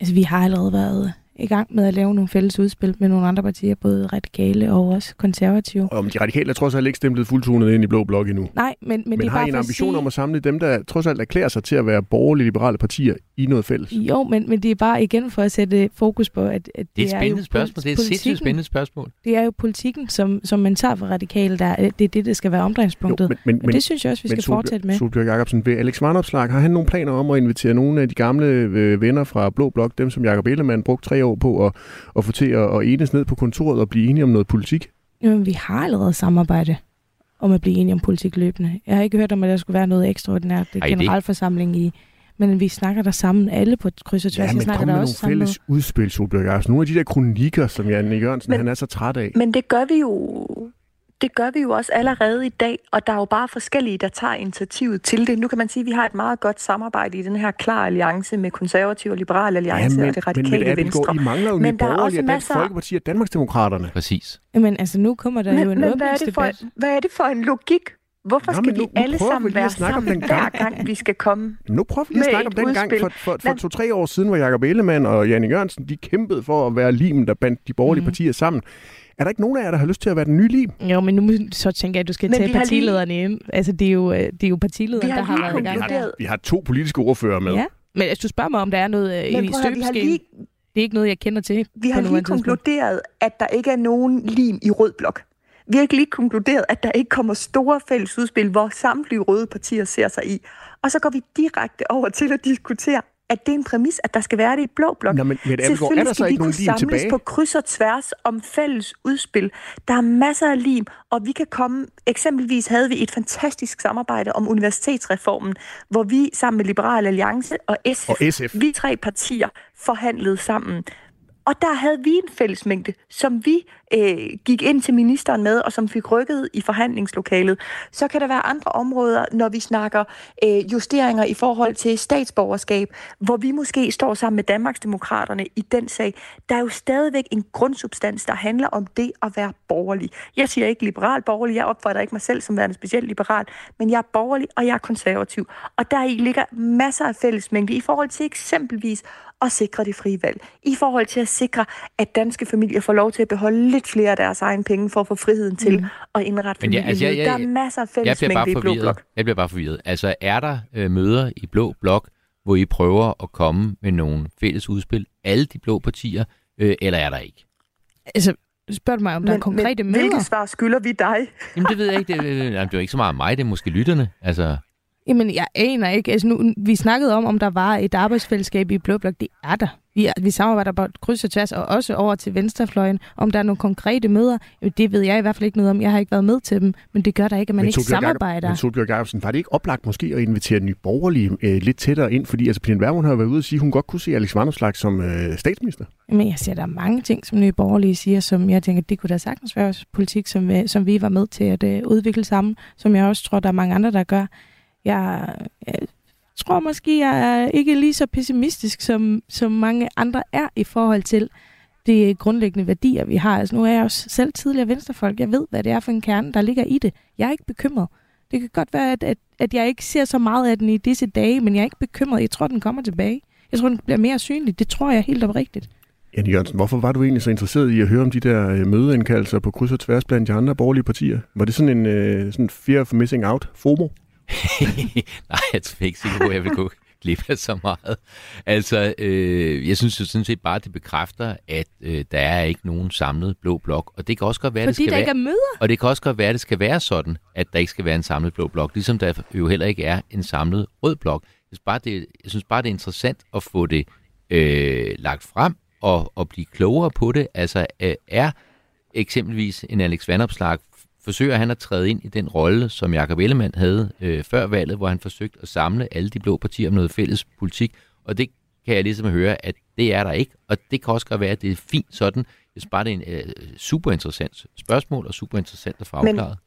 Altså, vi har allerede været i gang med at lave nogle fælles udspil med nogle andre partier, både radikale og også konservative. Og de radikale er trods alt ikke stemplet fuldtonet ind i Blå Blok endnu. Nej, men, men, men det er har bare I en ambition sige... om at samle dem, der trods alt erklærer sig til at være borgerlige liberale partier i noget fælles? Jo, men, men det er bare igen for at sætte fokus på, at, at det, det er et spændende spørgsmål. Det er et sindssygt spændende spørgsmål. Det er jo politikken, som, som man tager for radikale, der, det er det, der skal være omdrejningspunktet. Jo, men, men, og det synes jeg også, vi skal Sol, fortsætte med. Solbjørg Jacobsen, vil Alex Vanopslag, har han nogle planer om at invitere nogle af de gamle øh, venner fra Blå Blok, dem som Jacob Ellemann brugte tre år på at, at få til at, at enes ned på kontoret og blive enige om noget politik? Jamen, vi har allerede samarbejde om at blive enige om politik løbende. Jeg har ikke hørt om, at der skulle være noget ekstraordinært det generalforsamling i men vi snakker der sammen alle på kryds og tværs. Ja, men snakker kom der med også nogle fælles udspil, Solbjørg. Nogle af de der kronikker, som Janne Jørgensen men, han er så træt af. Men det gør vi jo det gør vi jo også allerede i dag, og der er jo bare forskellige, der tager initiativet til det. Nu kan man sige, at vi har et meget godt samarbejde i den her klar alliance med konservative og liberale alliance ja, men, og det radikale men, men venstre. I mangler jo men der er også masser... Folkeparti og Danmarksdemokraterne. Præcis. Men altså, nu kommer der men, jo en men hvad er, det for, hvad er det for en logik? Hvorfor skal Nå, nu, vi alle sammen være sammen, gang. hver gang vi skal komme Nu prøver vi lige at snakke om den gang for, for, for to-tre år siden, hvor Jacob Ellemann og Janne Jørgensen, de kæmpede for at være limen, der bandt de borgerlige mm. partier sammen. Er der ikke nogen af jer, der har lyst til at være den nye lim? Jo, men nu så tænker jeg, at du skal men tage partilederne lige... ind. Altså, det er jo, øh, det er jo partilederne, der har været i gang. Vi har, vi har to politiske ordfører med. Ja, men hvis du spørger mig, om der er noget øh, men, i støbeskeen, lige... det er ikke noget, jeg kender til. Vi har lige konkluderet, at der ikke er nogen lim i rød blok. Vi har ikke lige konkluderet, at der ikke kommer store fælles udspil, hvor samtlige røde partier ser sig i. Og så går vi direkte over til at diskutere, at det er en præmis, at der skal være det i blå blok. Nå, men, men Selvfølgelig er der så ikke nogen lim tilbage? på kryds og tværs om fælles udspil. Der er masser af lim, og vi kan komme... Eksempelvis havde vi et fantastisk samarbejde om universitetsreformen, hvor vi sammen med Liberal Alliance og SF, og SF. vi tre partier, forhandlede sammen. Og der havde vi en fællesmængde, som vi øh, gik ind til ministeren med, og som fik rykket i forhandlingslokalet. Så kan der være andre områder, når vi snakker øh, justeringer i forhold til statsborgerskab, hvor vi måske står sammen med Danmarksdemokraterne i den sag. Der er jo stadigvæk en grundsubstans, der handler om det at være borgerlig. Jeg siger ikke liberal borgerlig, jeg opfatter ikke mig selv som værende specielt liberal, men jeg er borgerlig, og jeg er konservativ. Og der i ligger masser af fællesmængde i forhold til eksempelvis at sikre det frie valg. I forhold til at sikre, at danske familier får lov til at beholde lidt flere af deres egen penge for at få friheden til mm. at indrette familien. Ja, altså, jeg, jeg, der er masser af fællesmængde i Blå Blok. Jeg bliver bare forvirret. Altså, er der øh, møder i Blå Blok, hvor I prøver at komme med nogle fælles udspil, alle de blå partier, øh, eller er der ikke? Altså, spørger du mig, om men, der er konkrete men, møder? Hvilke svar skylder vi dig? Jamen, det ved jeg ikke. Det, det, det er jo ikke så meget mig, det er måske lytterne. Altså... Jamen, jeg aner ikke. Altså, nu, vi snakkede om, om der var et arbejdsfællesskab i Blå Blok. Det er der. Vi, er, vi samarbejder på kryds og tværs, og også over til venstrefløjen. Om der er nogle konkrete møder, jamen, det ved jeg i hvert fald ikke noget om. Jeg har ikke været med til dem, men det gør der ikke, at man men ikke samarbejder. Men Solbjørg Jacobsen, var det ikke oplagt måske at invitere nye borgerlige øh, lidt tættere ind? Fordi altså, Pernille Vermund har været ude og sige, at hun godt kunne se Alex Vanderslag som øh, statsminister. Men jeg ser, der er mange ting, som nye borgerlige siger, som jeg tænker, det kunne da sagtens være politik, som, øh, som vi var med til at øh, udvikle sammen, som jeg også tror, der er mange andre, der gør. Jeg, jeg tror måske, jeg er ikke lige så pessimistisk, som, som mange andre er i forhold til de grundlæggende værdier, vi har. Altså nu er jeg også selv tidligere venstrefolk. Jeg ved, hvad det er for en kerne, der ligger i det. Jeg er ikke bekymret. Det kan godt være, at, at, at jeg ikke ser så meget af den i disse dage, men jeg er ikke bekymret. Jeg tror, den kommer tilbage. Jeg tror, den bliver mere synlig. Det tror jeg helt oprigtigt. Jan Jørgensen, hvorfor var du egentlig så interesseret i at høre om de der øh, mødeindkaldelser på kryds og tværs blandt de andre borgerlige partier? Var det sådan en uh, sådan fear of missing out FOMO? Nej, jeg er ikke sikker på, at jeg vil gå glip af så meget. Altså, øh, jeg synes jo sådan set bare, at det bekræfter, at øh, der er ikke nogen samlet blå blok. Og det kan også godt være, Fordi det skal der være... ikke er møder? Og det kan også godt være, at det skal være sådan, at der ikke skal være en samlet blå blok. Ligesom der jo heller ikke er en samlet rød blok. Jeg synes bare, det, jeg synes bare, det er interessant at få det øh, lagt frem og, og blive klogere på det. Altså, øh, er eksempelvis en Alex Vandopslag forsøger han at træde ind i den rolle, som Jakob Ellemann havde øh, før valget, hvor han forsøgte at samle alle de blå partier om noget fælles politik. Og det kan jeg ligesom høre, at det er der ikke. Og det kan også godt være, at det er fint sådan. Jeg synes bare, det er en øh, super interessant spørgsmål, og super interessant at få afklaret.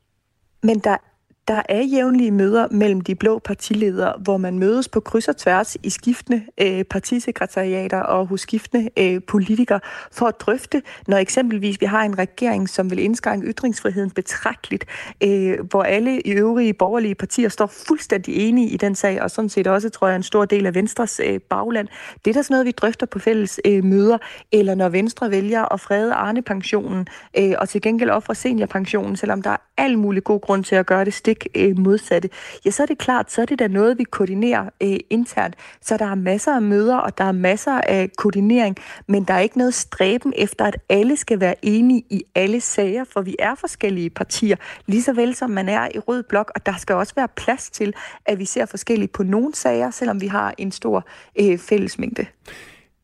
Men, men der der er jævnlige møder mellem de blå partiledere, hvor man mødes på kryds og tværs i skiftende øh, partisekretariater og hos skiftende øh, politikere for at drøfte, når eksempelvis vi har en regering, som vil indskrænke ytringsfriheden betragteligt, øh, hvor alle i øvrige borgerlige partier står fuldstændig enige i den sag, og sådan set også, tror jeg, en stor del af Venstres øh, bagland. Det er da sådan noget, vi drøfter på fælles øh, møder, eller når Venstre vælger at frede Arne-pensionen øh, og til gengæld ofre seniorpensionen, selvom der er al mulig god grund til at gøre det stik stik øh, modsatte, ja, så er det klart, så er det da noget, vi koordinerer øh, internt. Så der er masser af møder, og der er masser af koordinering, men der er ikke noget stræben efter, at alle skal være enige i alle sager, for vi er forskellige partier, lige så vel som man er i rød blok, og der skal også være plads til, at vi ser forskelligt på nogle sager, selvom vi har en stor øh, fællesmængde.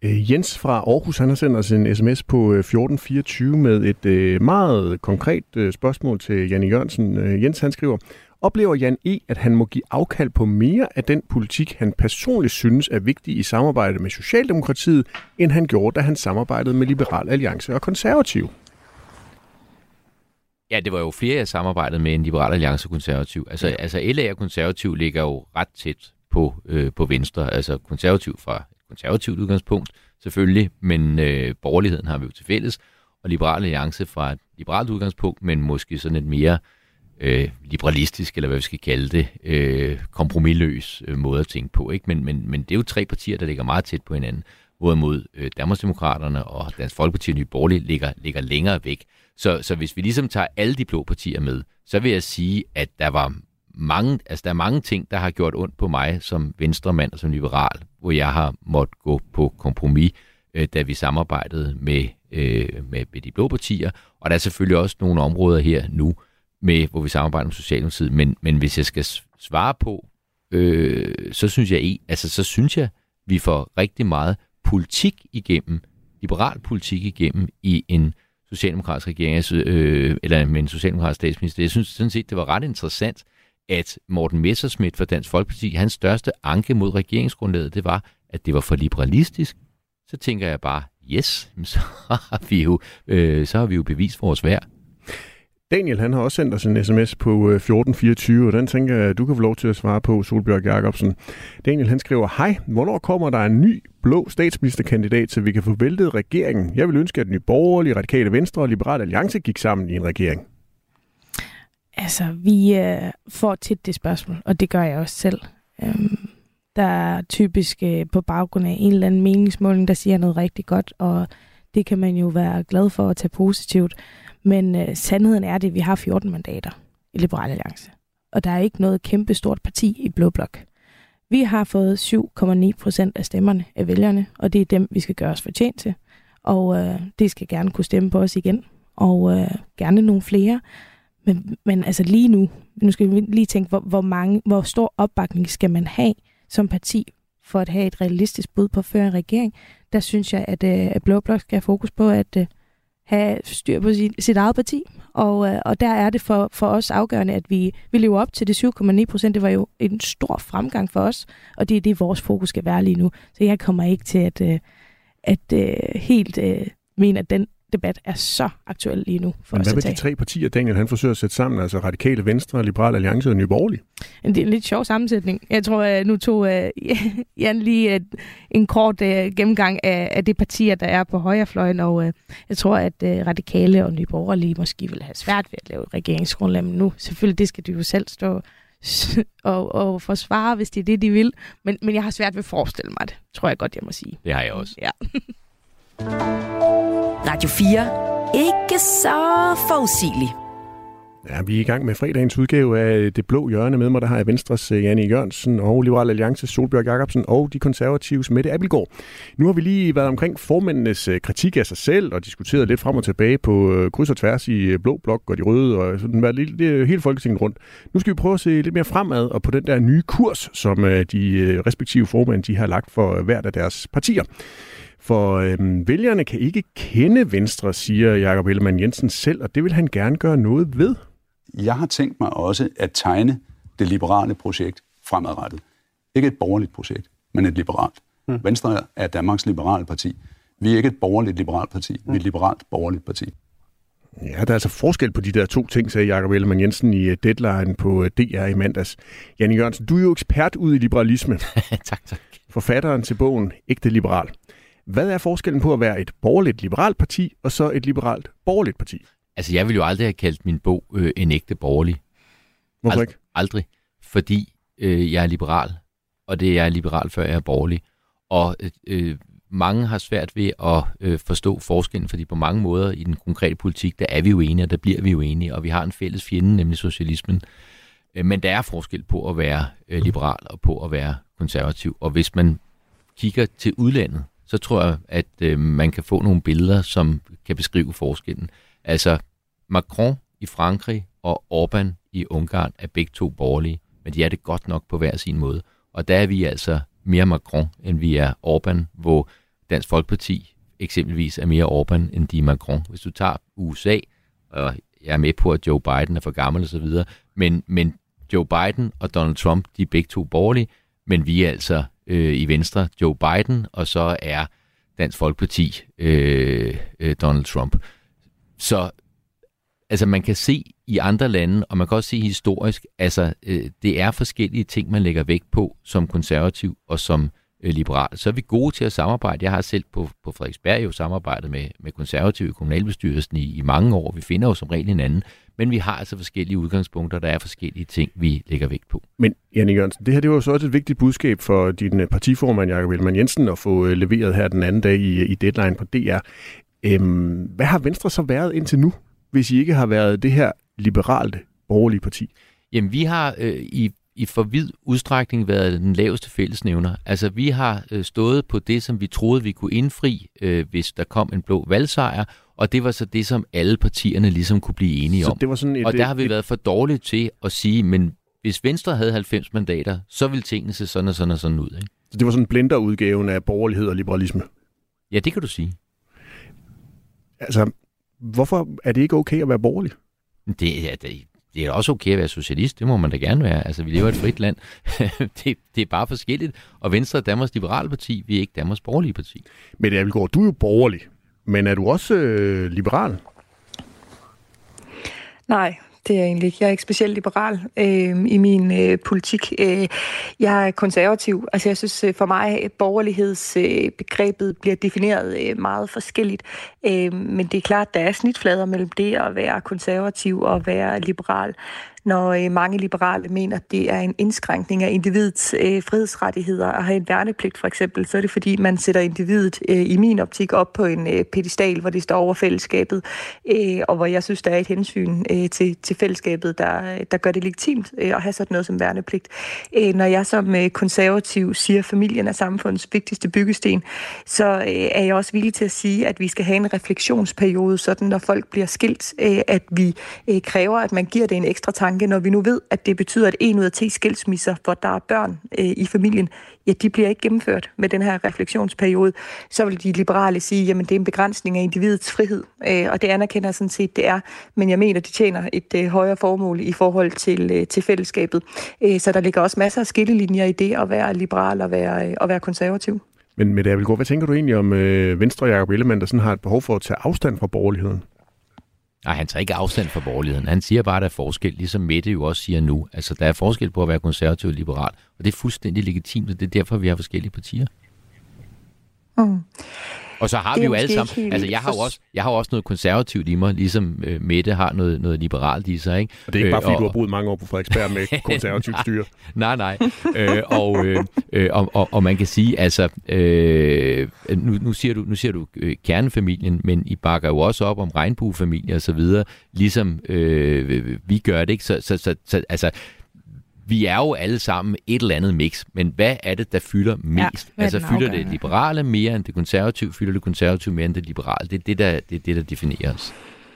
Øh, Jens fra Aarhus, han har sendt os en sms på 1424 øh, med et øh, meget konkret spørgsmål til Janne Jørgensen. Jens han skriver, oplever Jan E., at han må give afkald på mere af den politik, han personligt synes er vigtig i samarbejde med Socialdemokratiet, end han gjorde, da han samarbejdede med Liberal Alliance og Konservativ? Ja, det var jo flere, jeg samarbejdede med en Liberal Alliance og Konservativ. Altså, ja. altså LA og Konservativ ligger jo ret tæt på, øh, på Venstre. Altså Konservativ fra konservativt udgangspunkt, selvfølgelig, men øh, borgerligheden har vi jo til fælles, og Liberal Alliance fra et liberalt udgangspunkt, men måske sådan et mere øh, liberalistisk, eller hvad vi skal kalde det, øh, kompromilløs øh, måde at tænke på. Ikke? Men, men, men det er jo tre partier, der ligger meget tæt på hinanden, hvorimod øh, Danmarksdemokraterne og Dansk Folkeparti og Nye Borgerlige ligger, ligger længere væk. Så, så hvis vi ligesom tager alle de blå partier med, så vil jeg sige, at der var mange, altså der er mange ting, der har gjort ondt på mig som venstremand og som liberal, hvor jeg har måttet gå på kompromis, øh, da vi samarbejdede med, øh, med, med de blå partier. Og der er selvfølgelig også nogle områder her nu, med, hvor vi samarbejder med Socialdemokratiet. Men, men hvis jeg skal svare på, øh, så synes jeg, e, altså så synes jeg, vi får rigtig meget politik igennem, liberal politik igennem i en socialdemokratisk regering, øh, eller med en socialdemokratisk statsminister. Jeg synes sådan set, det var ret interessant, at Morten Messerschmidt fra Dansk Folkeparti, hans største anke mod regeringsgrundlaget, det var, at det var for liberalistisk. Så tænker jeg bare, yes, så har vi jo, øh, så har vi jo bevist vores værd. Daniel han har også sendt os en sms på øh, 1424, og den tænker jeg, du kan få lov til at svare på, Solbjørg Jacobsen. Daniel han skriver, hej, hvornår kommer der en ny blå statsministerkandidat, så vi kan få væltet regeringen? Jeg vil ønske, at Nye Borgerlige, Radikale Venstre og Liberale Alliance gik sammen i en regering. Altså, vi øh, får tit det spørgsmål, og det gør jeg også selv. Øhm, der er typisk øh, på baggrund af en eller anden meningsmåling, der siger noget rigtig godt, og det kan man jo være glad for at tage positivt. Men øh, sandheden er det, at vi har 14 mandater i Liberal Alliance. Og der er ikke noget kæmpe stort parti i Blå Blok. Vi har fået 7,9 procent af stemmerne af vælgerne, og det er dem, vi skal gøre os fortjent til. Og øh, det skal gerne kunne stemme på os igen, og øh, gerne nogle flere. Men, men altså lige nu, nu skal vi lige tænke, hvor, hvor, mange, hvor stor opbakning skal man have som parti for at have et realistisk bud på at føre en regering. Der synes jeg, at, øh, at Blå Blok skal have fokus på at øh, have styr på sit, sit eget parti. Og, øh, og der er det for, for os afgørende, at vi, vi lever op til det 7,9 procent. Det var jo en stor fremgang for os, og det er det, vores fokus skal være lige nu. Så jeg kommer ikke til at, øh, at øh, helt øh, mene, at den debat er så aktuel lige nu. For Men hvad med de tre partier, Daniel han forsøger at sætte sammen? Altså Radikale Venstre, Liberal Alliance og Nye Borgerlige? Det er en lidt sjov sammensætning. Jeg tror, at nu tog uh, Jan lige uh, en kort uh, gennemgang af, af de partier, der er på højrefløjen, og uh, jeg tror, at uh, Radikale og Nye Borgerlige måske vil have svært ved at lave et regeringsgrundlag, men nu selvfølgelig, det skal de jo selv stå og, og forsvare, hvis det er det, de vil. Men, men jeg har svært ved at forestille mig det, tror jeg godt, jeg må sige. Det har jeg også. Ja. Radio 4. Ikke så forudsigelig. Ja, vi er i gang med fredagens udgave af Det Blå Hjørne. Med mig der har jeg Venstres eh, Janne Jørgensen og Liberal Alliance Solbjørg Jacobsen og de konservatives Mette Abelgaard. Nu har vi lige været omkring formændenes eh, kritik af sig selv og diskuteret lidt frem og tilbage på eh, kryds og tværs i Blå Blok og de røde og sådan været lidt, hele Folketinget rundt. Nu skal vi prøve at se lidt mere fremad og på den der nye kurs, som de respektive formænd de har lagt for hvert af deres partier. For øhm, vælgerne kan ikke kende Venstre, siger Jakob Ellemann Jensen selv, og det vil han gerne gøre noget ved. Jeg har tænkt mig også at tegne det liberale projekt fremadrettet. Ikke et borgerligt projekt, men et liberalt. Mm. Venstre er Danmarks liberale parti. Vi er ikke et borgerligt liberalt parti, mm. vi er et liberalt borgerligt parti. Ja, der er altså forskel på de der to ting, sagde Jakob Ellemann Jensen i øh, Deadline på øh, DR i mandags. Janne Jørgensen, du er jo ekspert ud i liberalisme. tak, tak. Forfatteren til bogen Ægte Liberal. Hvad er forskellen på at være et borgerligt liberalt parti og så et liberalt borgerligt parti? Altså, jeg vil jo aldrig have kaldt min bog øh, en ægte borgerlig. Hvorfor Ald- ikke? Aldrig. Fordi øh, jeg er liberal, og det er jeg er liberal, før jeg er borgerlig. Og øh, mange har svært ved at øh, forstå forskellen, fordi på mange måder i den konkrete politik, der er vi jo enige, og der bliver vi jo enige, og vi har en fælles fjende, nemlig socialismen. Øh, men der er forskel på at være øh, liberal og på at være konservativ. Og hvis man kigger til udlandet, så tror jeg, at øh, man kan få nogle billeder, som kan beskrive forskellen. Altså, Macron i Frankrig og Orbán i Ungarn er begge to borgerlige, men de er det godt nok på hver sin måde. Og der er vi altså mere Macron, end vi er Orbán, hvor Dansk Folkeparti eksempelvis er mere Orbán, end de er Macron. Hvis du tager USA, og jeg er med på, at Joe Biden er for gammel osv., men, men Joe Biden og Donald Trump, de er begge to borgerlige, men vi er altså øh, i Venstre Joe Biden, og så er Dansk Folkeparti øh, øh, Donald Trump. Så altså man kan se i andre lande, og man kan også se historisk, altså øh, det er forskellige ting, man lægger vægt på som konservativ og som øh, liberal. Så er vi gode til at samarbejde. Jeg har selv på, på Frederiksberg jo samarbejdet med, med konservative i kommunalbestyrelsen i, i mange år. Vi finder jo som regel hinanden, men vi har altså forskellige udgangspunkter. Der er forskellige ting, vi lægger vægt på. Men Janne Jørgensen, det her det var jo så også et vigtigt budskab for din øh, partiformand, Jakob Ellemann Jensen, at få øh, leveret her den anden dag i, i Deadline på DR. Øhm, hvad har Venstre så været indtil nu, hvis I ikke har været det her liberalt borgerlige parti? Jamen, vi har øh, i i for vid udstrækning været den laveste fællesnævner. Altså, vi har øh, stået på det, som vi troede, vi kunne indfri, øh, hvis der kom en blå valgsejr, og det var så det, som alle partierne ligesom kunne blive enige så om. Det var sådan et, og der har vi et... været for dårlige til at sige, men hvis Venstre havde 90 mandater, så ville tingene se sådan og sådan og sådan ud. Ikke? Så det var sådan en blenderudgaven af borgerlighed og liberalisme? Ja, det kan du sige. Altså, hvorfor er det ikke okay at være borgerlig? Det, ja, det, det er også okay at være socialist, det må man da gerne være. Altså, vi lever i et frit land. det, det er bare forskelligt. Og Venstre er Danmarks Liberale Parti, vi er ikke Danmarks Borgerlige Parti. Men Abelgaard, du er jo borgerlig, men er du også øh, liberal? Nej, det er jeg egentlig ikke. Jeg er ikke specielt liberal øh, i min øh, politik. Øh, jeg er konservativ. Altså jeg synes øh, for mig, borgerlighedsbegrebet øh, bliver defineret øh, meget forskelligt. Øh, men det er klart, der er snitflader mellem det at være konservativ og være liberal når øh, mange liberale mener, at det er en indskrænkning af individets øh, frihedsrettigheder at have en værnepligt for eksempel, så er det fordi, man sætter individet øh, i min optik op på en øh, pedestal, hvor det står over fællesskabet, øh, og hvor jeg synes, der er et hensyn øh, til, til fællesskabet, der, der gør det legitimt øh, at have sådan noget som værnepligt. Øh, når jeg som øh, konservativ siger, at familien er samfundets vigtigste byggesten, så øh, er jeg også villig til at sige, at vi skal have en refleksionsperiode, sådan når folk bliver skilt, øh, at vi øh, kræver, at man giver det en ekstra tanke, når vi nu ved, at det betyder, at en ud af 10 skilsmisser, hvor der er børn øh, i familien, ja, de bliver ikke gennemført med den her refleksionsperiode. Så vil de liberale sige, jamen det er en begrænsning af individets frihed, øh, og det anerkender jeg sådan set, det er. Men jeg mener, det tjener et øh, højere formål i forhold til, øh, til fællesskabet. Øh, så der ligger også masser af skillelinjer i det at være liberal og være, øh, og være konservativ. Men med det, hvad tænker du egentlig om øh, Venstre og Jacob Ellemann, der sådan har et behov for at tage afstand fra borgerligheden? Nej, han tager ikke afstand fra borgerligheden. Han siger bare, at der er forskel, ligesom Mette jo også siger nu. Altså, der er forskel på at være konservativ og liberal, og det er fuldstændig legitimt, og det er derfor, vi har forskellige partier. Mm. Og så har vi jo alle sammen, altså jeg har jo også, jeg har også noget konservativt i mig, ligesom øh, Mette har noget, noget liberalt i sig. Ikke? Og det er ikke bare, fordi øh, og, du har boet mange år på Frederiksberg med konservativt styre. nej, nej. øh, og, øh, øh, og, og, og man kan sige, altså, øh, nu, nu siger du, nu siger du øh, kernefamilien, men I bakker jo også op om regnbuefamilie og så videre, ligesom øh, vi gør det, ikke? Så, så, så, så altså, vi er jo alle sammen et eller andet mix, men hvad er det, der fylder mest? Ja, altså fylder det liberale mere end det konservative? Fylder det konservative mere end det liberale? Det er det, der, det, er det, der definerer os.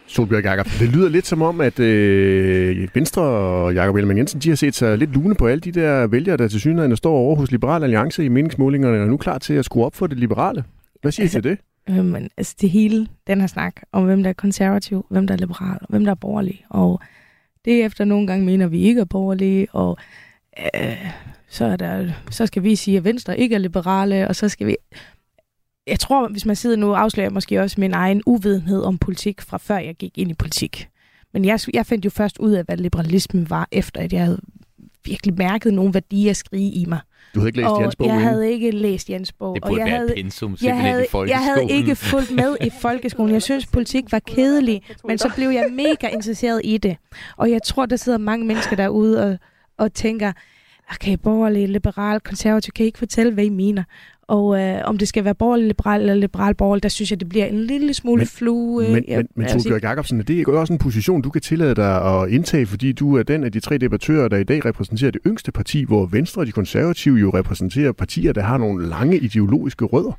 Solbjørg Jakob, det lyder lidt som om, at øh, Venstre og Jakob Ellemann Jensen, de har set sig lidt lune på alle de der vælgere, der til synligheden står over hos Liberal Alliance i meningsmålingerne, og er nu klar til at skrue op for det liberale. Hvad siger altså, til det? Øh, men, altså det hele, den her snak om, hvem der er konservativ, hvem der er liberal, hvem der er borgerlig, og det efter nogle gange mener, vi ikke er borgerlige, og øh, så, er der, så skal vi sige, at Venstre ikke er liberale, og så skal vi... Jeg tror, hvis man sidder nu, afslører jeg måske også min egen uvidenhed om politik, fra før jeg gik ind i politik. Men jeg, jeg fandt jo først ud af, hvad liberalisme var, efter at jeg havde virkelig mærket nogle værdier skrige i mig. Du havde ikke læst og Jens bog jeg havde ikke læst Jens bog. Det burde og jeg være havde, pensum jeg havde, i folkeskolen. jeg havde ikke fulgt med i folkeskolen. Jeg synes, politik var kedelig, men så blev jeg mega interesseret i det. Og jeg tror, der sidder mange mennesker derude og, og tænker, okay, borgerlig, liberal, konservativ, kan I ikke fortælle, hvad I mener? Og øh, om det skal være borgerlig liberal eller liberal borgerlig, der synes jeg, det bliver en lille smule men, flue. Øh, men, men, men Torbjørg Jacobsen, det er også en position, du kan tillade dig at indtage, fordi du er den af de tre debattører, der i dag repræsenterer det yngste parti, hvor Venstre og de konservative jo repræsenterer partier, der har nogle lange ideologiske rødder.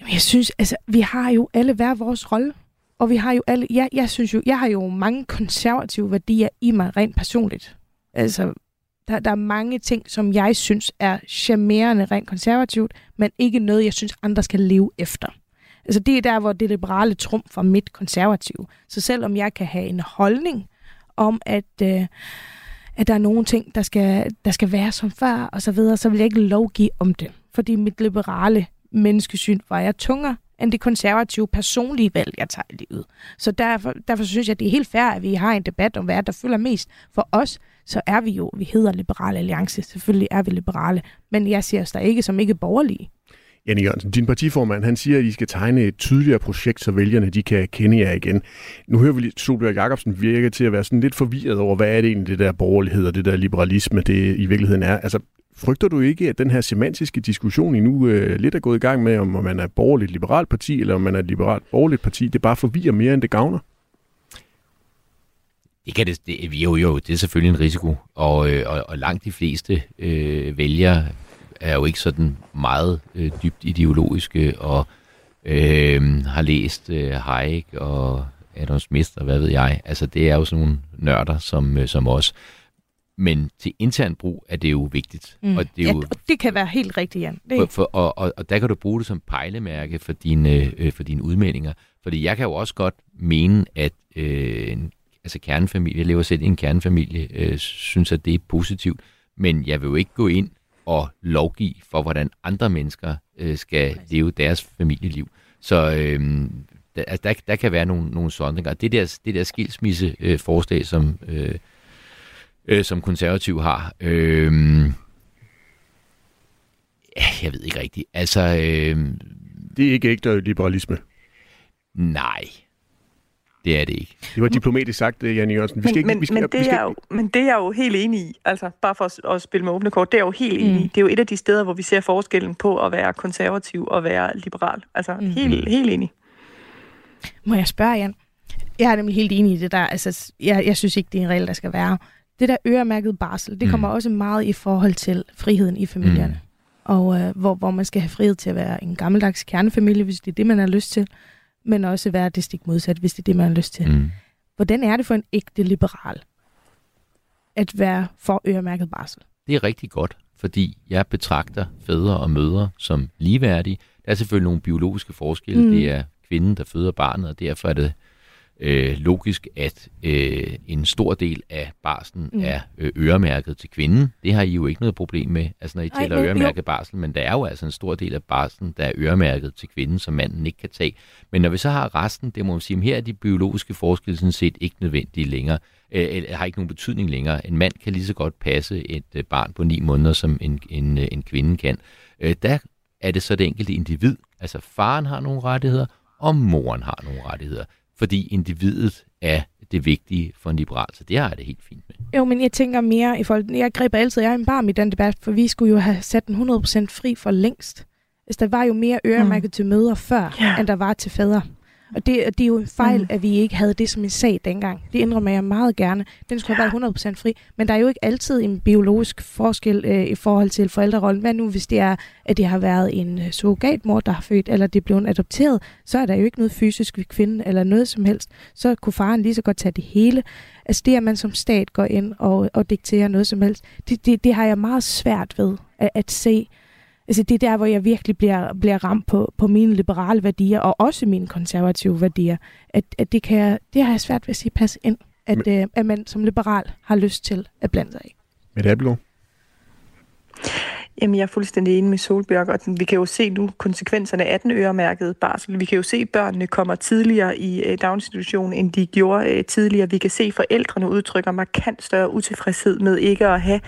Jamen, jeg synes, altså, vi har jo alle hver vores rolle. Og vi har jo alle, jeg, jeg synes jo, jeg har jo mange konservative værdier i mig rent personligt. Altså, der, der er mange ting, som jeg synes er charmerende rent konservativt, men ikke noget, jeg synes, andre skal leve efter. Altså det er der, hvor det liberale trum for mit konservative. Så selvom jeg kan have en holdning om, at, øh, at der er nogle ting, der skal, der skal være som før, og så videre, så vil jeg ikke lovgive om det. Fordi mit liberale menneskesyn vejer tungere end det konservative personlige valg, jeg tager i livet. Så derfor, derfor synes jeg, det er helt fair, at vi har en debat om, hvad der fylder mest for os, så er vi jo, vi hedder Liberale Alliance. Selvfølgelig er vi liberale, men jeg ser os der ikke som ikke borgerlige. Janne Jørgensen, din partiformand, han siger, at I skal tegne et tydeligere projekt, så vælgerne de kan kende jer igen. Nu hører vi Solbjørn Jacobsen virke til at være sådan lidt forvirret over, hvad er det egentlig, det der borgerlighed og det der liberalisme, det i virkeligheden er. Altså, frygter du ikke, at den her semantiske diskussion, I nu øh, lidt er gået i gang med, om man er et borgerligt liberalt parti, eller om man er et liberalt borgerligt parti, det bare forvirrer mere, end det gavner? Det kan det, det, jo, jo, det er selvfølgelig en risiko, og, øh, og, og langt de fleste øh, vælgere er jo ikke sådan meget øh, dybt ideologiske, og øh, har læst øh, Hayek og Adam Smith og hvad ved jeg. Altså det er jo sådan nogle nørder som, øh, som os. Men til intern brug er det jo vigtigt. Mm. Og det, er jo, ja, det kan være helt rigtigt, Jan. Det... For, for, og, og, og der kan du bruge det som pejlemærke for dine, øh, for dine udmeldinger. Fordi jeg kan jo også godt mene, at øh, altså kernefamilie, jeg lever selv i en kernefamilie, øh, synes, at det er positivt, men jeg vil jo ikke gå ind og lovgive for, hvordan andre mennesker øh, skal leve deres familieliv. Så øh, der, altså, der, der kan være nogle, nogle sondringer. Det der, det der skilsmisse-forslag, øh, som, øh, øh, som konservativ har, øh, jeg ved ikke rigtigt. Altså, øh, det er ikke ægte liberalisme. Nej, det er det ikke. Det var diplomatisk sagt, øh, Janne Jørgensen. Vi skal men, ikke, men, vi skal, men, vi det skal, er jo, men det er jeg jo helt enig i. Altså, bare for at, at spille med åbne kort, det er jeg jo helt enig i. Det er jo et af de steder, hvor vi ser forskellen på at være konservativ og være liberal. Altså, mm. helt, helt enig. Må jeg spørge, Jan? Jeg er nemlig helt enig i det der. Altså, jeg, jeg synes ikke, det er en regel, der skal være. Det der øremærket barsel, det kommer mm. også meget i forhold til friheden i familierne. Mm. Og øh, hvor, hvor man skal have frihed til at være en gammeldags kernefamilie, hvis det er det, man har lyst til. Men også være det stik modsat, hvis det er det, man har lyst til. Mm. Hvordan er det for en ægte liberal at være for øremærket barsel? Det er rigtig godt, fordi jeg betragter fædre og mødre som ligeværdige. Der er selvfølgelig nogle biologiske forskelle. Mm. Det er kvinden, der føder barnet, og derfor er det øh, logisk, at øh, en stor del af barsen mm. er øh, øremærket til kvinden. Det har I jo ikke noget problem med, altså når I Ej, taler men- øremærket barsel, men der er jo altså en stor del af barsen, der er øremærket til kvinden, som manden ikke kan tage. Men når vi så har resten, det må man sige, at her er de biologiske forskelle sådan set ikke nødvendige længere, øh, eller har ikke nogen betydning længere. En mand kan lige så godt passe et øh, barn på ni måneder, som en, en, øh, en kvinde kan. Øh, der er det så det enkelte individ, altså faren har nogle rettigheder, og moren har nogle rettigheder fordi individet er det vigtige for en liberal, så det har jeg det helt fint med. Jo, men jeg tænker mere i forhold... Jeg griber altid, jeg er en barm i den debat, for vi skulle jo have sat den 100% fri for længst. Altså, der var jo mere øremærket mm. til møder før, Ja. end der var til fædre. Og det, og det er jo en fejl, Mm. at vi ikke havde det som en sag dengang. Det indrømmer jeg meget gerne. Den skulle have været 100% fri. Men der er jo ikke altid en biologisk forskel øh, i forhold til forældrerollen. Hvad nu, hvis det er, at det har været en øh, surrogatmor, der har født, eller det er blevet adopteret, så er der jo ikke noget fysisk ved kvinden, eller noget som helst. Så kunne faren lige så godt tage det hele. Altså det, at man som stat går ind og, og dikterer noget som helst, det, det, det har jeg meget svært ved at, at se. Altså det er der, hvor jeg virkelig bliver, bliver ramt på, på mine liberale værdier, og også mine konservative værdier. At, at det, kan jeg, det har jeg svært ved at sige passe ind, at, øh, at man som liberal har lyst til at blande sig i. Med det Abelgaard? Jamen, jeg er fuldstændig enig med Solbjørg, og vi kan jo se nu konsekvenserne af den øremærkede barsel. Vi kan jo se, at børnene kommer tidligere i øh, daginstitutionen, end de gjorde øh, tidligere. Vi kan se, at forældrene udtrykker markant større utilfredshed med ikke at have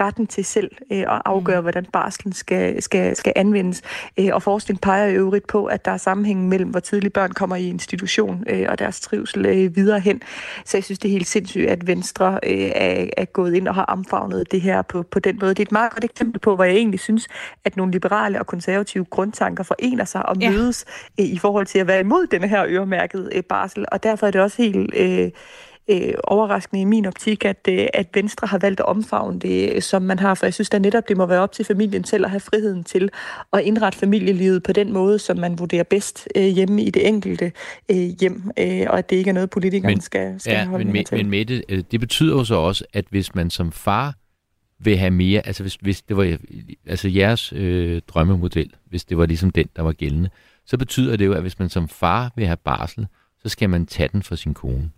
retten til selv øh, at afgøre, mm. hvordan barslen skal, skal, skal anvendes. Øh, og forskning peger i øvrigt på, at der er sammenhæng mellem, hvor tidligt børn kommer i institution øh, og deres trivsel øh, videre hen. Så jeg synes, det er helt sindssygt, at Venstre øh, er, er gået ind og har omfavnet det her på, på den måde. Det er et meget godt eksempel på, hvor jeg egentlig synes, at nogle liberale og konservative grundtanker forener sig og Ja. mødes øh, i forhold til at være imod denne her øremærkede øh, barsel. Og derfor er det også helt... Øh, øh, overraskende i min optik, at, øh, at Venstre har valgt at omfavne det, som man har. For jeg synes da netop, det må være op til familien selv at have friheden til at indrette familielivet på den måde, som man vurderer bedst øh, hjemme i det enkelte øh, hjem, øh, og at det ikke er noget, politikerne Men- skal, skal Ja, holde men, med til. men Mette, øh, det betyder jo så også, at hvis man som far vil have mere, altså hvis, hvis det var altså jeres øh, drømmemodel, hvis det var ligesom den, der var gældende, så betyder det jo, at hvis man som far vil have barsel, så skal man tage den fra sin kone.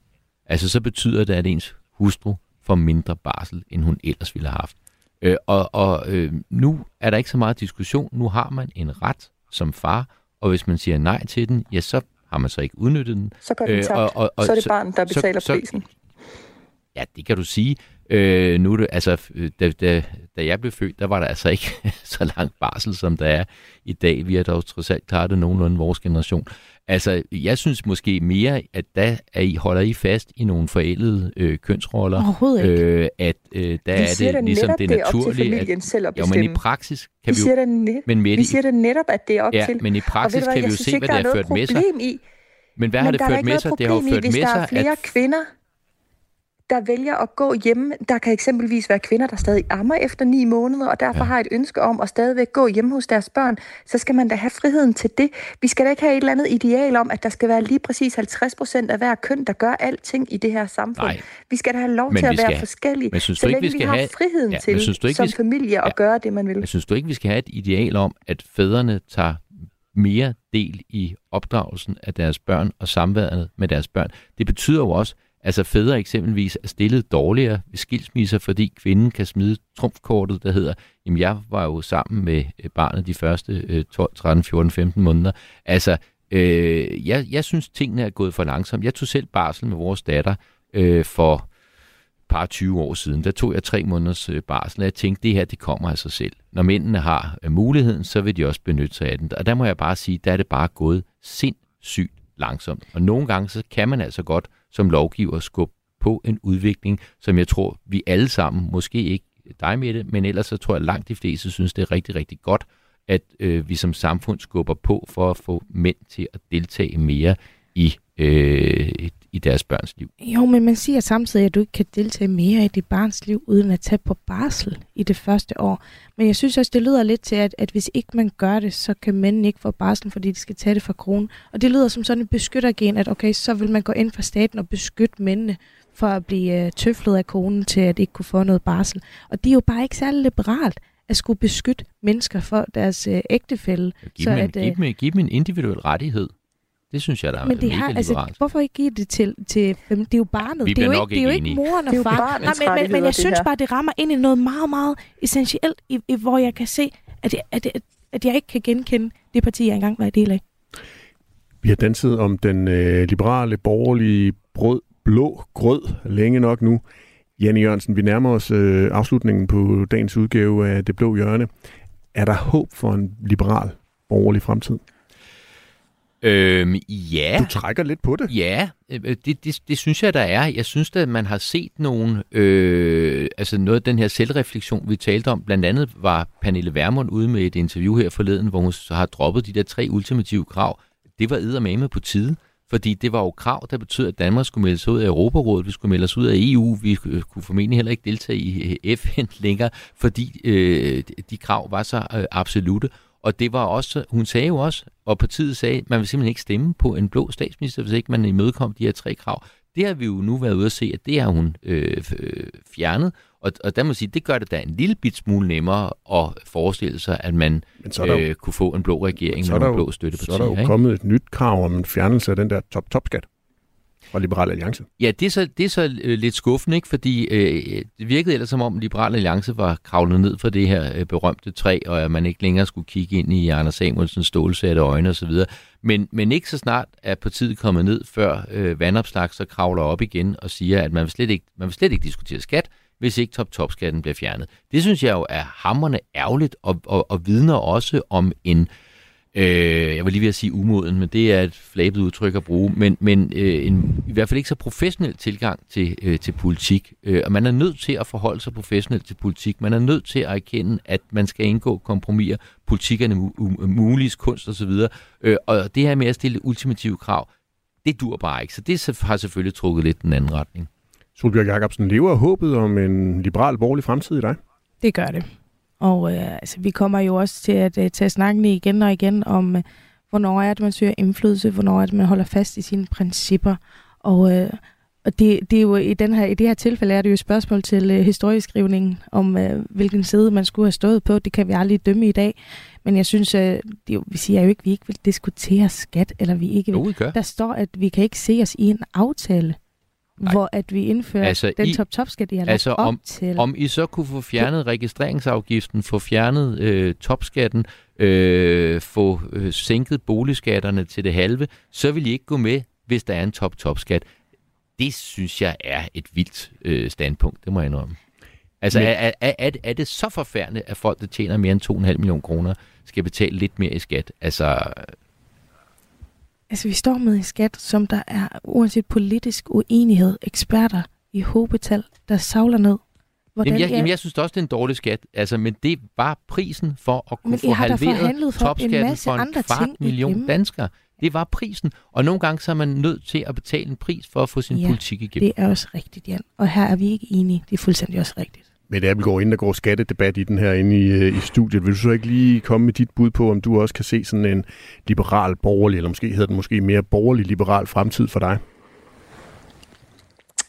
Altså så betyder det, at ens hustru får mindre barsel, end hun ellers ville have haft. Øh, og og øh, nu er der ikke så meget diskussion. Nu har man en ret som far, og hvis man siger nej til den, ja, så har man så ikke udnyttet den. så går den Øh, og- og- og så er det så- barnet, der så- betaler så- prisen. Ja, det kan du sige. Øh, nu er det, altså, da, da, da jeg blev født, der var der altså ikke så lang barsel, som der er i dag. Vi har dog trods alt klaret det nogenlunde vores generation. Altså, jeg synes måske mere, at der er I, holder I fast i nogle forældede øh, kønsroller. Overhovedet ikke. Øh, at øh, der Vi er da det ligesom netop, det det er op til naturlige. familien selv at jo, men i bestemme. praksis kan Vi vi jo... da net, Men Mette, vi siger da netop, at det er op ja, til. men i praksis hvad, kan vi jo se, ikke, hvad det har ført med sig. i. Men hvad har det der er da ført med sig? Det har jo problem i, ført hvis med der er sig, flere at kvinder, der vælger at gå hjemme. Der kan eksempelvis være kvinder, der stadig ammer efter ni måneder, og derfor Ja. har et ønske om at stadigvæk gå hjemme hos deres børn. Så skal man da have friheden til det. Vi skal da ikke have et eller andet ideal om, at der skal være lige præcis 50 procent af hver køn, der gør alting i det her samfund. Nej. Vi skal da have lov Men til at være skal- forskellige, men synes så du ikke, længe vi skal vi har have- friheden Ja, til synes du ikke, som vi skal- familie at Ja. gøre det, man vil. Jeg synes du ikke, vi skal have et ideal om, at fædrene tager mere del i opdragelsen af deres børn og samværet med deres børn. Det betyder jo også, altså fædre eksempelvis er stillet dårligere ved skilsmisser, fordi kvinden kan smide trumfkortet, der hedder, jamen jeg var jo sammen med øh, barnet de første 12, 13, 14, 15 måneder. Altså, øh, jeg, jeg synes, tingene er gået for langsomt. Jeg tog selv barsel med vores datter øh, for par 20 år siden, der tog jeg tre måneders øh, barsel, og jeg tænkte, det her, det kommer af sig selv. Når mændene har øh, muligheden, så vil de også benytte sig af den. Og der må jeg bare sige, der er det bare gået sindssygt langsomt. Og nogle gange, så kan man altså godt som lovgiver skubbe på en udvikling, som jeg tror, vi alle sammen, måske ikke dig med det, men ellers så tror jeg, langt de fleste synes, det er rigtig, rigtig godt, at øh, vi som samfund skubber på for at få mænd til at deltage mere i, øh, i deres børns liv. Jo, men man siger samtidig, at du ikke kan deltage mere i dit barns liv, uden at tage på barsel i det første år. Men jeg synes også, det lyder lidt til, at, at hvis ikke man gør det, så kan mænd ikke få barsel, fordi de skal tage det fra kronen. Og det lyder som sådan en beskyttergen, at okay, så vil man gå ind fra staten og beskytte mændene for at blive øh, tøflet af konen til at ikke kunne få noget barsel. Og det er jo bare ikke særlig liberalt at skulle beskytte mennesker for deres øh, ægtefælde. Giv, så dem, at, øh, giv, dem, giv dem en individuel rettighed. Det synes jeg, der men det er har, altså, Hvorfor ikke give det til, til det er jo barnet. Vi det er jo ikke, det er jo ikke moren og far. Nej, men, men, men jeg synes bare, det rammer ind i noget meget, meget essentielt, i, i, hvor jeg kan se, at, at, at, at jeg ikke kan genkende det parti, jeg engang var i del af. Vi har danset om den øh, liberale, borgerlige brød, blå grød længe nok nu. Janne Jørgensen, vi nærmer os øh, afslutningen på dagens udgave af Det Blå Hjørne. Er der håb for en liberal, borgerlig fremtid? Øhm, ja. Du trækker lidt på det. Ja, øh, det, det, det synes jeg, der er. Jeg synes at man har set nogle, øh, altså noget af den her selvreflektion, vi talte om. Blandt andet var Pernille Vermund ude med et interview her forleden, hvor hun så har droppet de der tre ultimative krav. Det var eddermame på tide. Fordi det var jo krav, der betød, at Danmark skulle melde sig ud af Europarådet, vi skulle melde os ud af EU, vi kunne formentlig heller ikke deltage i øh, FN længere, fordi øh, de krav var så øh, absolute. Og det var også, hun sagde jo også, og partiet sagde, at man vil simpelthen ikke stemme på en blå statsminister, hvis ikke man imødekom de her tre krav. Det har vi jo nu været ude at se, at det har hun øh, øh, fjernet. Og, og der må sige, det gør det da en lille bit smule nemmere at forestille sig, at man øh, kunne få en blå regering med en blå støtteparti. Så er der jo ikke? kommet et nyt krav om en fjernelse af den der top-top-skat fra Liberal Alliance. Ja, det er så, det er så øh, lidt skuffende, ikke? fordi øh, det virkede ellers som om Liberal Alliance var kravlet ned for det her øh, berømte træ, og at man ikke længere skulle kigge ind i Anders Samuelsens stålsatte øjne osv. Men, men ikke så snart er partiet kommet ned, før øh, vandopslag så kravler op igen og siger, at man vil slet ikke, man vil slet ikke diskutere skat, hvis ikke top-top-skatten bliver fjernet. Det synes jeg jo er hammerne ærgerligt, og, og, og vidner også om en øh, jeg vil lige ved at sige umoden, men det er et flabet udtryk at bruge, men, men øh, en, i hvert fald ikke så professionel tilgang til, øh, til politik. Øh, og man er nødt til at forholde sig professionelt til politik. Man er nødt til at erkende, at man skal indgå kompromiser. Politik er mu- mulig kunst osv. Øh, og det her med at stille ultimative krav, det dur bare ikke. Så det har selvfølgelig trukket lidt den anden retning. Solbjørg Jacobsen, lever håbet om en liberal borgerlig fremtid i dig? Det gør det. Og øh, altså, vi kommer jo også til at øh, tage snakken igen og igen om, øh, hvornår er det, man søger indflydelse, hvornår er det, man holder fast i sine principper. Og, øh, og det, det er jo i, den her, i det her tilfælde er det jo et spørgsmål til øh, historieskrivningen, om øh, hvilken side man skulle have stået på. Det kan vi aldrig dømme i dag. Men jeg synes, øh, det, vi siger jo ikke, at vi ikke vil diskutere skat, eller vi ikke vil. Jo, der står, at vi kan ikke se os i en aftale. Nej. hvor at vi indfører altså, den top-top-skat, I har altså lagt om, til. Om I så kunne få fjernet registreringsafgiften, få fjernet øh, topskatten, øh, få øh, sænket boligskatterne til det halve, så vil I ikke gå med, hvis der er en top-top-skat. Det synes jeg er et vildt øh, standpunkt, det må jeg indrømme. Altså, Men... er, er, er, er det så forfærdeligt, at folk, der tjener mere end 2,5 millioner kroner, skal betale lidt mere i skat? Altså, Altså, vi står med en skat, som der er, uanset politisk uenighed, eksperter i håbetal, der savler ned. Hvordan jamen, jeg, jamen, jeg synes også, det er en dårlig skat. Altså, men det var prisen for at kunne men få halveret topskatten for en kvart million danskere. Det var prisen. Og nogle gange så er man nødt til at betale en pris for at få sin ja, politik igennem. det er også rigtigt, Jan. Og her er vi ikke enige. Det er fuldstændig også rigtigt. Mette Abelgaard, inden der går skattedebat i den her inde i, øh, i studiet, vil du så ikke lige komme med dit bud på, om du også kan se sådan en liberal borgerlig, eller måske hedder den måske mere borgerlig liberal fremtid for dig?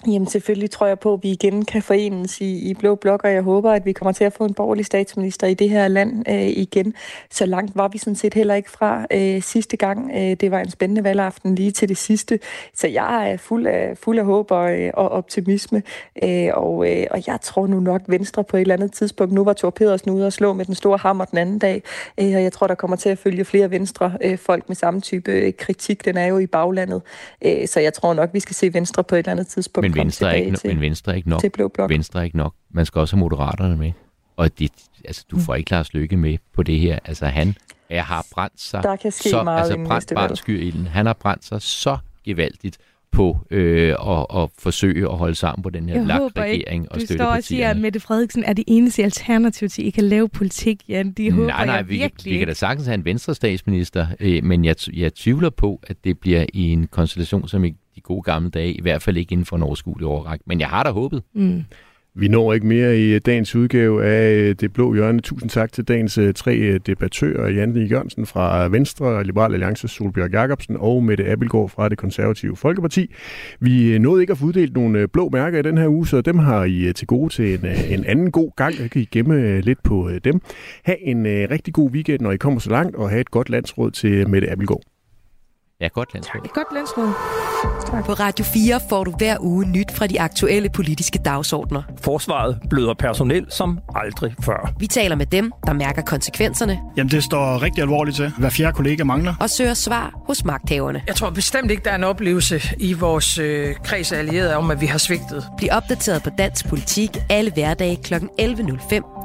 Jamen selvfølgelig tror jeg på, at vi igen kan forenes i, i Blå Blok, og jeg håber, at vi kommer til at få en borgerlig statsminister i det her land øh, igen. Så langt var vi sådan set heller ikke fra øh, sidste gang. Øh, det var en spændende valgaften lige til det sidste. Så jeg er fuld af, fuld af håb og, øh, og optimisme, øh, og, øh, og jeg tror nu nok Venstre på et eller andet tidspunkt. Nu var Thor Pedersen ude og slå med den store hammer den anden dag, øh, og jeg tror, der kommer til at følge flere Venstre øh, folk med samme type øh, kritik. Den er jo i baglandet, øh, så jeg tror nok, vi skal se Venstre på et eller andet tidspunkt men Venstre er ikke, til, men Venstre er ikke nok. Til Blå Blok. Venstre er ikke nok. Man skal også have Moderaterne med. Og det, altså, du mm. får ikke Lars Lykke med på det her. Altså han er, har brændt sig Der kan ske så, meget altså brændt barnskyrilden. Han har brændt sig så gevaldigt på øh, at, at forsøge at holde sammen på den her Jeg håber LAG-regering ikke, og du står og siger, at støttepartierne. Mette Frederiksen er det eneste alternativ til, at I kan lave politik, Jan. De håber nej, nej, jeg vi, virkelig vi kan da sagtens have en venstre statsminister, øh, men jeg, jeg tvivler på, at det bliver i en konstellation som i de gode gamle dage, i hvert fald ikke inden for en overskuelig overræk. Men jeg har da håbet. Mm. Vi når ikke mere i dagens udgave af øh, Det Blå Hjørne. Tusind tak til dagens øh, tre øh, debattører. Jan Lee Jørgensen fra Venstre, Liberal Alliance, Solbjørg Jacobsen og Mette Abelgaard fra det konservative Folkeparti. Vi øh, nåede ikke at få uddelt nogle øh, blå mærker i den her uge, så dem har I øh, til gode til en, øh, en anden god gang. Jeg kan I gemme øh, lidt på øh, dem. Ha' en øh, rigtig god weekend, når I kommer så langt, og have et godt landsråd til Mette Abelgaard. Ja, godt landsråd. Et godt landsråd. På Radio 4 får du hver uge nyt fra de aktuelle politiske dagsordner. Forsvaret bløder personel som aldrig før. Vi taler med dem, der mærker konsekvenserne Jamen, det står rigtig alvorligt til. Hver fjerde kollega mangler. og søger svar hos magthaverne. Jeg tror bestemt ikke, der er en oplevelse i vores øh, kreds af allierede om, at vi har svigtet. Bliv opdateret på dansk politik alle hverdage kl. 11.05.